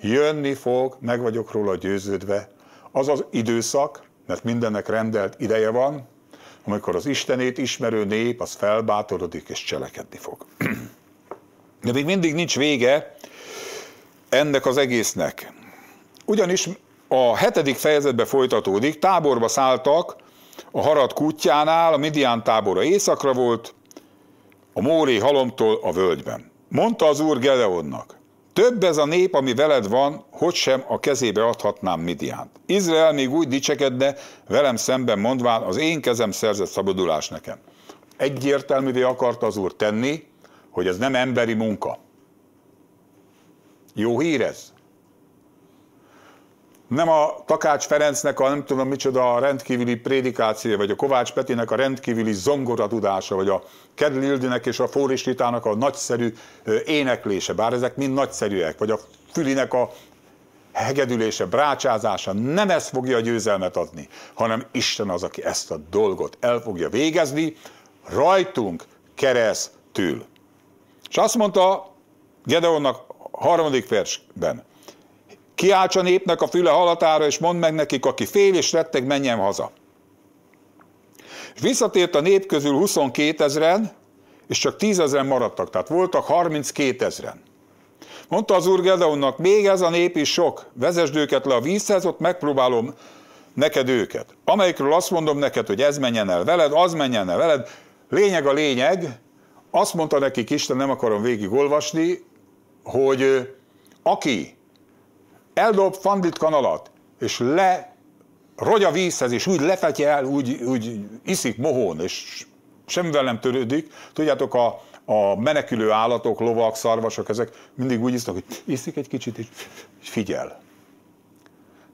Jönni fog, meg vagyok róla győződve, az az időszak, mert mindennek rendelt ideje van, amikor az Istenét ismerő nép az felbátorodik és cselekedni fog. De még mindig nincs vége ennek az egésznek. Ugyanis a hetedik fejezetbe folytatódik, táborba szálltak a Harad kutyánál, a Midian tábora északra volt, a Móré halomtól a völgyben. Mondta az úr Gedeonnak, több ez a nép, ami veled van, hogy sem a kezébe adhatnám Midiánt. Izrael még úgy dicsekedne velem szemben mondván, az én kezem szerzett szabadulás nekem. Egyértelművé akarta az úr tenni, hogy ez nem emberi munka. Jó hír ez? Nem a Takács Ferencnek a nem tudom micsoda a rendkívüli prédikáció, vagy a Kovács Petinek a rendkívüli zongora tudása, vagy a Kedl Ildinek és a Fóris Ritának a nagyszerű éneklése, bár ezek mind nagyszerűek, vagy a Fülinek a hegedülése, brácsázása, nem ez fogja a győzelmet adni, hanem Isten az, aki ezt a dolgot el fogja végezni, rajtunk keresztül. És azt mondta Gedeonnak harmadik versben, Kiálts a népnek a füle halatára, és mondd meg nekik, aki fél és retteg, menjen haza. És visszatért a nép közül 22 ezeren, és csak 10 ezeren maradtak, tehát voltak 32 ezeren. Mondta az úr Gedeonnak, még ez a nép is sok, vezesd őket le a vízhez, ott megpróbálom neked őket. Amelyikről azt mondom neked, hogy ez menjen el veled, az menjen el veled. Lényeg a lényeg, azt mondta nekik Isten, nem akarom végigolvasni, hogy aki eldob Fandit kanalat, és le rogy a vízhez, és úgy lefetje el, úgy, úgy iszik mohón, és semmivel nem törődik. Tudjátok, a, a menekülő állatok, lovak, szarvasok, ezek mindig úgy isznak, hogy iszik egy kicsit, és figyel.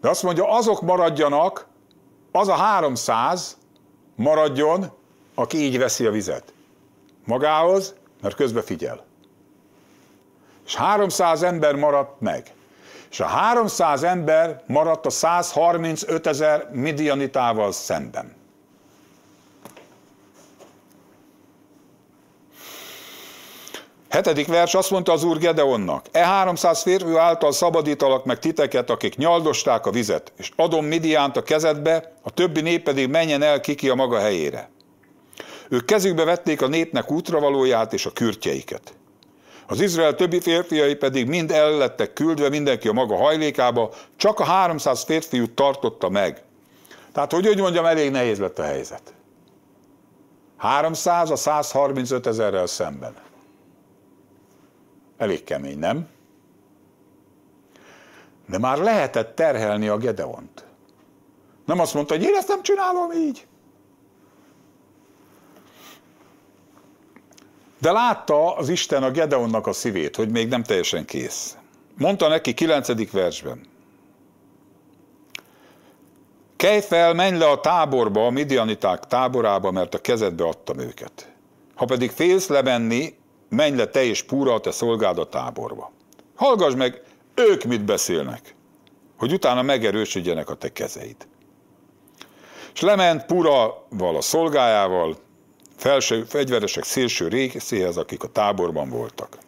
De azt mondja, azok maradjanak, az a 300 maradjon, aki így veszi a vizet. Magához, mert közben figyel. És 300 ember maradt meg. És a 300 ember maradt a 135 ezer midianitával szemben. Hetedik vers azt mondta az úr Gedeonnak, e 300 férfi által szabadítalak meg titeket, akik nyaldosták a vizet, és adom Midiánt a kezedbe, a többi nép pedig menjen el kiki a maga helyére. Ők kezükbe vették a népnek útravalóját és a kürtjeiket. Az Izrael többi férfiai pedig mind el lettek küldve, mindenki a maga hajlékába, csak a 300 férfiút tartotta meg. Tehát, hogy úgy mondjam, elég nehéz lett a helyzet. 300 a 135 ezerrel szemben. Elég kemény, nem? De már lehetett terhelni a Gedeont. Nem azt mondta, hogy én ezt nem csinálom így. De látta az Isten a Gedeonnak a szívét, hogy még nem teljesen kész. Mondta neki 9. versben. Kelj fel, menj le a táborba, a midianiták táborába, mert a kezedbe adtam őket. Ha pedig félsz lemenni, menj le te és Púra, a te szolgád a táborba. Hallgass meg, ők mit beszélnek, hogy utána megerősödjenek a te kezeid. És lement Puraval a szolgájával, felső fegyveresek szélső részéhez, akik a táborban voltak.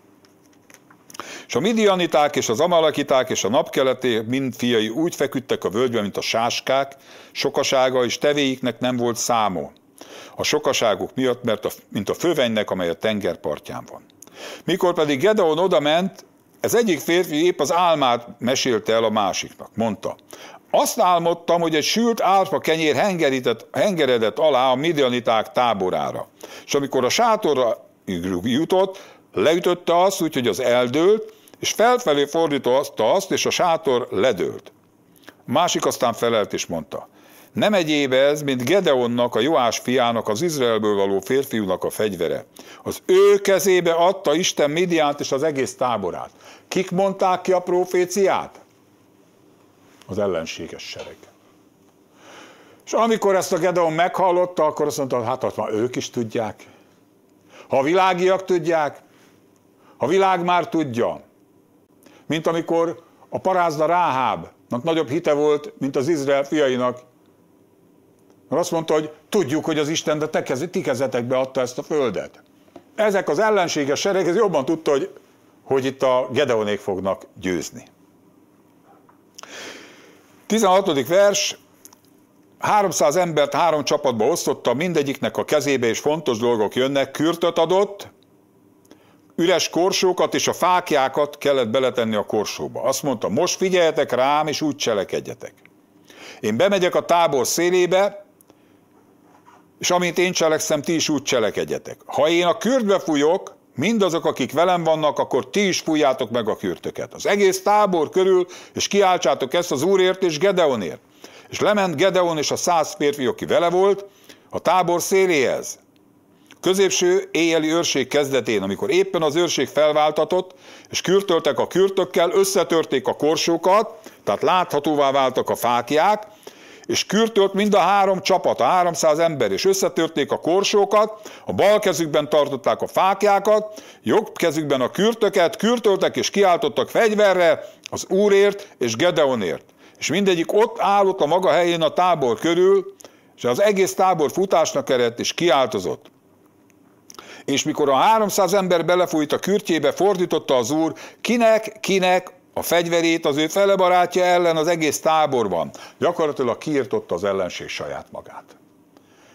És a midianiták és az amalekiták és a napkeleté mind fiai úgy feküdtek a völgyben, mint a sáskák, sokasága és tevéiknek nem volt számó. A sokaságuk miatt, mert a, mint a fővenynek, amely a tengerpartján van. Mikor pedig Gedeon oda ment, ez egyik férfi épp az álmát mesélte el a másiknak. Mondta, azt álmodtam, hogy egy sült árpa kenyér hengeredett alá a midianiták táborára. És amikor a sátorra jutott, leütötte azt, úgyhogy az eldőlt, és felfelé fordította azt, és a sátor ledőlt. Másik aztán felelt és mondta, nem egyéb ez, mint Gedeonnak, a Joás fiának, az Izraelből való férfiúnak a fegyvere. Az ő kezébe adta Isten Midiánt és az egész táborát. Kik mondták ki a proféciát? Az ellenséges sereg. És amikor ezt a Gedeon meghallotta, akkor azt mondta, hát ott már ők is tudják. Ha a világiak tudják, a világ már tudja, mint amikor a parázna Ráhábnak nagyobb hite volt, mint az Izrael fiainak, mert azt mondta, hogy tudjuk, hogy az Isten de te ti kezetekbe adta ezt a földet. Ezek az ellenséges sereg, ez jobban tudta, hogy, hogy itt a Gedeonék fognak győzni. 16. vers, 300 embert három csapatba osztotta, mindegyiknek a kezébe és fontos dolgok jönnek, kürtöt adott, üres korsókat és a fákjákat kellett beletenni a korsóba. Azt mondta, most figyeljetek rám, és úgy cselekedjetek. Én bemegyek a tábor szélébe, és amint én cselekszem, ti is úgy cselekedjetek. Ha én a kürtbe fújok, mindazok, akik velem vannak, akkor ti is fújjátok meg a kürtöket. Az egész tábor körül, és kiáltsátok ezt az Úrért és Gedeonért. És lement Gedeon és a száz férfi, aki vele volt, a tábor széléhez. Középső éjjeli őrség kezdetén, amikor éppen az őrség felváltatott, és kürtöltek a kürtökkel, összetörték a korsókat, tehát láthatóvá váltak a fákják, és kürtölt mind a három csapat, a 300 ember, és összetörték a korsókat, a bal kezükben tartották a fákjákat, jobb kezükben a kürtöket, kürtöltek és kiáltottak fegyverre az Úrért és Gedeonért. És mindegyik ott állott a maga helyén a tábor körül, és az egész tábor futásnak eredt és kiáltozott. És mikor a 300 ember belefújt a kürtjébe, fordította az úr, kinek, kinek a fegyverét az ő felebarátja ellen az egész táborban. Gyakorlatilag kiirtotta az ellenség saját magát.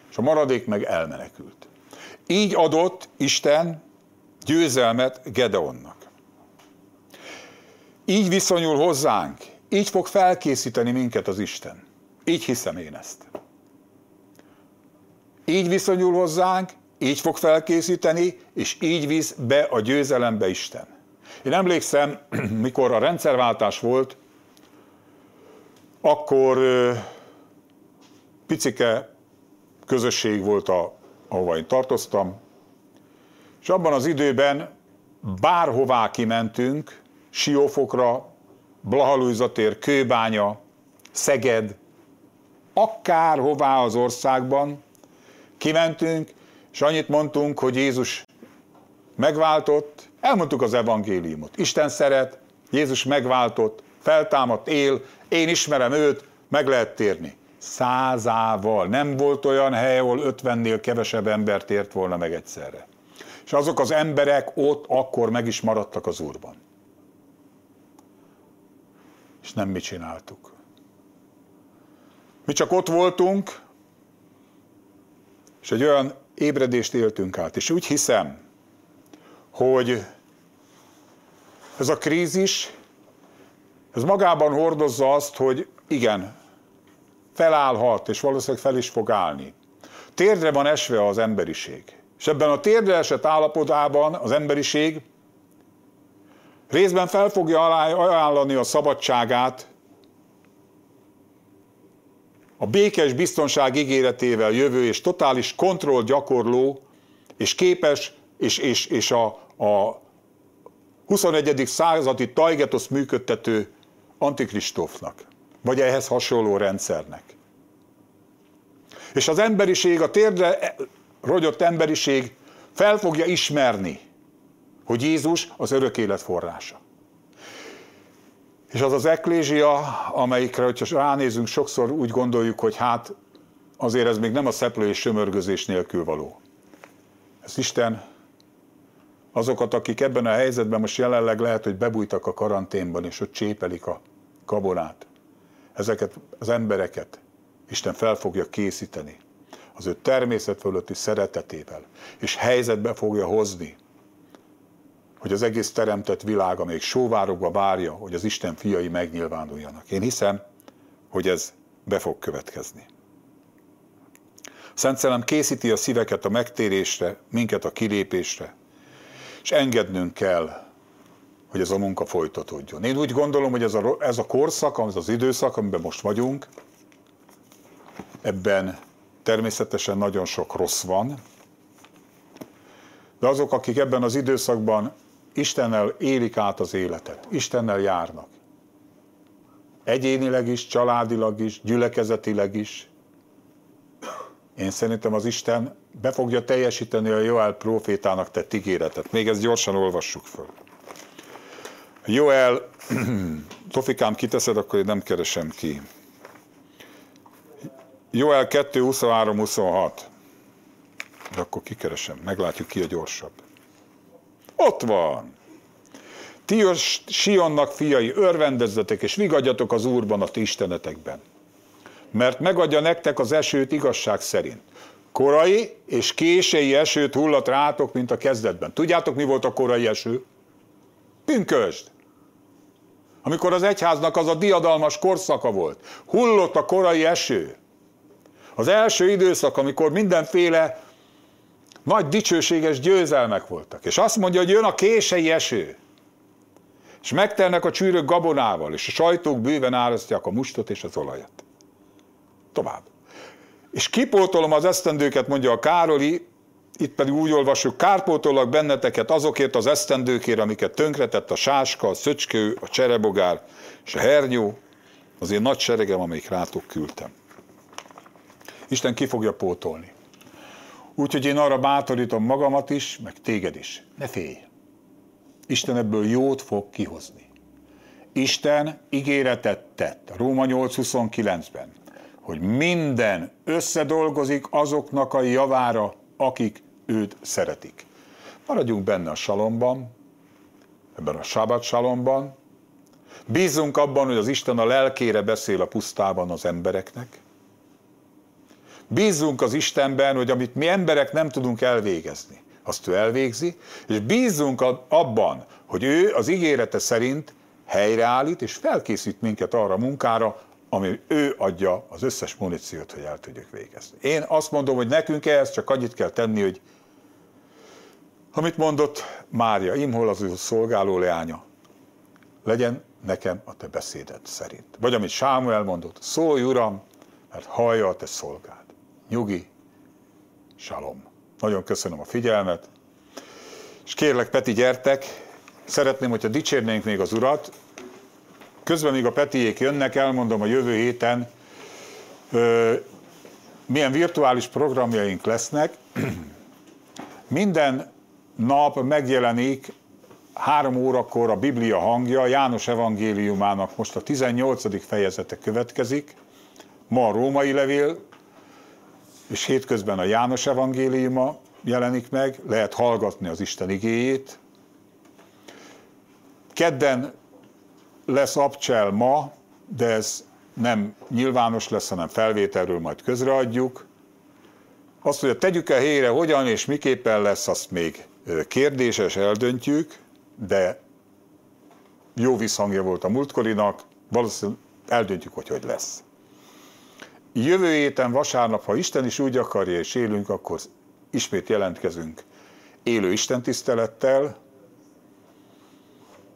És a maradék meg elmenekült. Így adott Isten győzelmet Gedeonnak. Így viszonyul hozzánk, így fog felkészíteni minket az Isten. Így hiszem én ezt. Így viszonyul hozzánk, így fog felkészíteni, és így visz be a győzelembe Isten. Én emlékszem, mikor a rendszerváltás volt, akkor picike közösség volt, a, ahova én tartoztam, és abban az időben bárhová kimentünk, Siófokra, Blahalújzatér, Kőbánya, Szeged, akárhová az országban kimentünk, és annyit mondtunk, hogy Jézus megváltott, elmondtuk az evangéliumot. Isten szeret, Jézus megváltott, feltámadt, él, én ismerem őt, meg lehet térni. Százával. Nem volt olyan hely, ahol ötvennél kevesebb embert ért volna meg egyszerre. És azok az emberek ott akkor meg is maradtak az Úrban. És nem mi csináltuk. Mi csak ott voltunk, és egy olyan ébredést éltünk át. És úgy hiszem, hogy ez a krízis, ez magában hordozza azt, hogy igen, felállhat, és valószínűleg fel is fog állni. Térdre van esve az emberiség. És ebben a térdre esett állapotában az emberiség részben fel fogja ajánlani a szabadságát, a békes biztonság ígéretével jövő és totális kontroll gyakorló, és képes, és, és, és a, a 21. századi tajgetosz működtető antikristófnak, vagy ehhez hasonló rendszernek. És az emberiség, a térdre rogyott emberiség fel fogja ismerni, hogy Jézus az örök élet forrása. És az az eklézsia, amelyikre, hogyha ránézünk, sokszor úgy gondoljuk, hogy hát azért ez még nem a szeplő és sömörgözés nélkül való. Ez Isten azokat, akik ebben a helyzetben most jelenleg lehet, hogy bebújtak a karanténban, és ott csépelik a kabonát. Ezeket az embereket Isten fel fogja készíteni az ő természet fölötti szeretetével, és helyzetbe fogja hozni, hogy az egész teremtett világa még sóvárogva várja, hogy az Isten fiai megnyilvánuljanak. Én hiszem, hogy ez be fog következni. Szent Szellem készíti a szíveket a megtérésre, minket a kilépésre, és engednünk kell, hogy ez a munka folytatódjon. Én úgy gondolom, hogy ez a, ez a korszak, ez az időszak, amiben most vagyunk, ebben természetesen nagyon sok rossz van, de azok, akik ebben az időszakban Istennel élik át az életet, Istennel járnak, egyénileg is, családilag is, gyülekezetileg is, én szerintem az Isten be fogja teljesíteni a Joel profétának tett ígéretet. Még ezt gyorsan olvassuk föl. Joel, Tofikám kiteszed, akkor én nem keresem ki. Joel 2, 23, 26. De akkor kikeresem, meglátjuk ki a gyorsabb. Ott van! Ti Sionnak fiai, örvendezzetek és vigadjatok az Úrban a ti istenetekben. Mert megadja nektek az esőt igazság szerint. Korai és késői esőt hullat rátok, mint a kezdetben. Tudjátok, mi volt a korai eső? Pünkösd! Amikor az egyháznak az a diadalmas korszaka volt. Hullott a korai eső. Az első időszak, amikor mindenféle nagy dicsőséges győzelmek voltak. És azt mondja, hogy jön a kései eső. És megtelnek a csűrök gabonával, és a sajtók bőven árasztják a mustot és az olajat. Tovább. És kipótolom az esztendőket, mondja a Károli, itt pedig úgy olvassuk, kárpótolak benneteket azokért az esztendőkért, amiket tönkretett a sáska, a szöcskő, a cserebogár és a hernyó, az én nagy seregem, amelyik rátok küldtem. Isten ki fogja pótolni. Úgyhogy én arra bátorítom magamat is, meg téged is. Ne félj! Isten ebből jót fog kihozni. Isten ígéretet tett Róma 8.29-ben, hogy minden összedolgozik azoknak a javára, akik őt szeretik. Maradjunk benne a salomban, ebben a sábát salomban. Bízunk abban, hogy az Isten a lelkére beszél a pusztában az embereknek. Bízunk az Istenben, hogy amit mi emberek nem tudunk elvégezni, azt ő elvégzi, és bízunk abban, hogy ő az ígérete szerint helyreállít és felkészít minket arra a munkára, ami ő adja az összes muníciót, hogy el tudjuk végezni. Én azt mondom, hogy nekünk ehhez csak annyit kell tenni, hogy Amit mondott Mária, imhol az ő szolgáló leánya, legyen nekem a te beszéded szerint. Vagy amit Sámuel mondott, szólj Uram, mert hallja a te szolgád. Nyugi, salom. Nagyon köszönöm a figyelmet, és kérlek, Peti, gyertek, szeretném, hogyha dicsérnénk még az Urat. Közben, míg a Petiék jönnek, elmondom a jövő héten, milyen virtuális programjaink lesznek. Minden nap megjelenik három órakor a Biblia hangja, János evangéliumának most a 18. fejezete következik, ma a római levél, és hétközben a János evangéliuma jelenik meg, lehet hallgatni az Isten igéjét. Kedden lesz abcsel ma, de ez nem nyilvános lesz, hanem felvételről majd közreadjuk. Azt, hogy tegyük-e helyre, hogyan és miképpen lesz, azt még kérdéses, eldöntjük, de jó visszhangja volt a múltkorinak, valószínűleg eldöntjük, hogy hogy lesz. Jövő héten vasárnap, ha Isten is úgy akarja, és élünk, akkor ismét jelentkezünk élő Isten tisztelettel.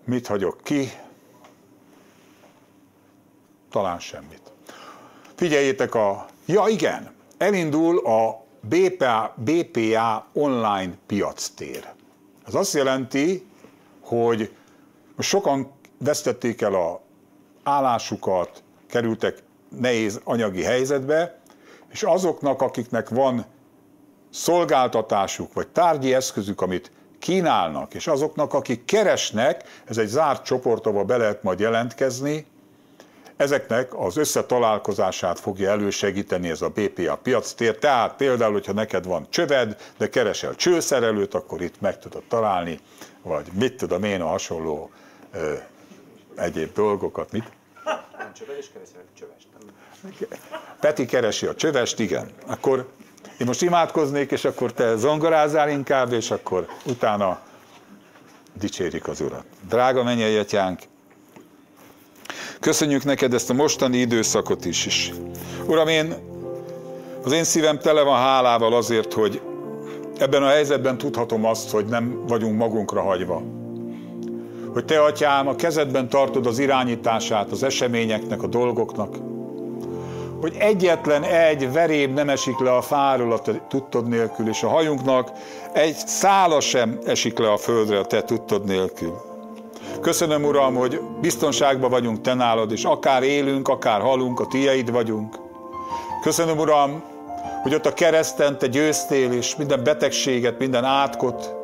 Mit hagyok ki? Talán semmit. Figyeljétek a... Ja igen, elindul a BPA, BPA online piactér. Ez azt jelenti, hogy sokan vesztették el a állásukat, kerültek nehéz anyagi helyzetbe, és azoknak, akiknek van szolgáltatásuk vagy tárgyi eszközük, amit kínálnak, és azoknak, akik keresnek, ez egy zárt csoport, ahol be lehet majd jelentkezni, ezeknek az összetalálkozását fogja elősegíteni ez a BPA piactér. Tehát például, hogyha neked van csöved, de keresel csőszerelőt, akkor itt meg tudod találni, vagy mit tudom én a hasonló ö, egyéb dolgokat. Mit? Nem csöved, és keresel csövest. Peti keresi a csövest, igen. Akkor én most imádkoznék, és akkor te zongorázzál inkább, és akkor utána dicsérjük az Urat. Drága mennyei atyánk, köszönjük neked ezt a mostani időszakot is. is. Uram, én, az én szívem tele van hálával azért, hogy ebben a helyzetben tudhatom azt, hogy nem vagyunk magunkra hagyva. Hogy te, atyám, a kezedben tartod az irányítását az eseményeknek, a dolgoknak, hogy egyetlen egy veréb nem esik le a fáról a te tudtod nélkül, és a hajunknak egy szála sem esik le a földre a te tudtod nélkül. Köszönöm, Uram, hogy biztonságban vagyunk te nálad, és akár élünk, akár halunk, a tieid vagyunk. Köszönöm, Uram, hogy ott a kereszten te győztél, és minden betegséget, minden átkot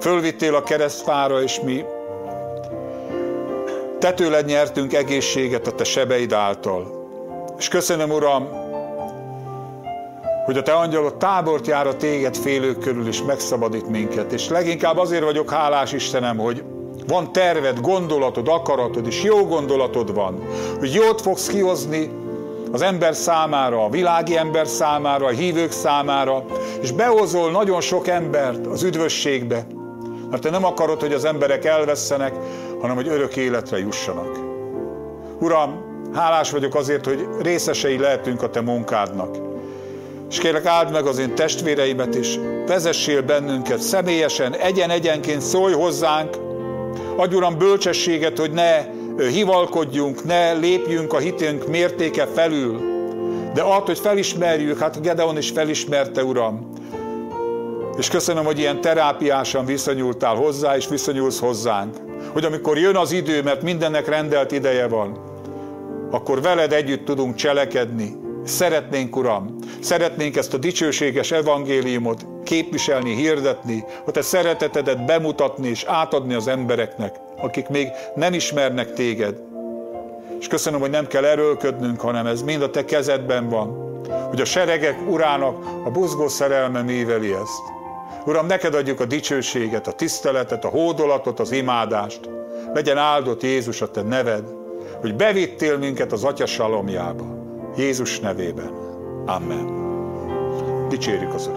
fölvittél a keresztfára, és mi tetőled nyertünk egészséget a te sebeid által. És köszönöm, Uram, hogy a Te angyalod tábort jár a Téged félők körül, és megszabadít minket. És leginkább azért vagyok hálás, Istenem, hogy van terved, gondolatod, akaratod, és jó gondolatod van, hogy jót fogsz kihozni az ember számára, a világi ember számára, a hívők számára, és behozol nagyon sok embert az üdvösségbe, mert te nem akarod, hogy az emberek elvesztenek, hanem hogy örök életre jussanak. Uram, Hálás vagyok azért, hogy részesei lehetünk a te munkádnak. És kérlek, áld meg az én testvéreimet is, vezessél bennünket személyesen, egyen-egyenként szólj hozzánk, adj Uram bölcsességet, hogy ne hivalkodjunk, ne lépjünk a hitünk mértéke felül, de add, hogy felismerjük, hát Gedeon is felismerte, Uram. És köszönöm, hogy ilyen terápiásan viszonyultál hozzá, és viszonyulsz hozzánk. Hogy amikor jön az idő, mert mindennek rendelt ideje van, akkor veled együtt tudunk cselekedni. Szeretnénk, Uram, szeretnénk ezt a dicsőséges evangéliumot képviselni, hirdetni, hogy te szeretetedet bemutatni és átadni az embereknek, akik még nem ismernek téged. És köszönöm, hogy nem kell erőlködnünk, hanem ez mind a te kezedben van, hogy a seregek urának a buzgó szerelme műveli ezt. Uram, neked adjuk a dicsőséget, a tiszteletet, a hódolatot, az imádást. Legyen áldott Jézus a te neved hogy bevittél minket az Atya salomjába. Jézus nevében. Amen. Dicsérjük az Urat.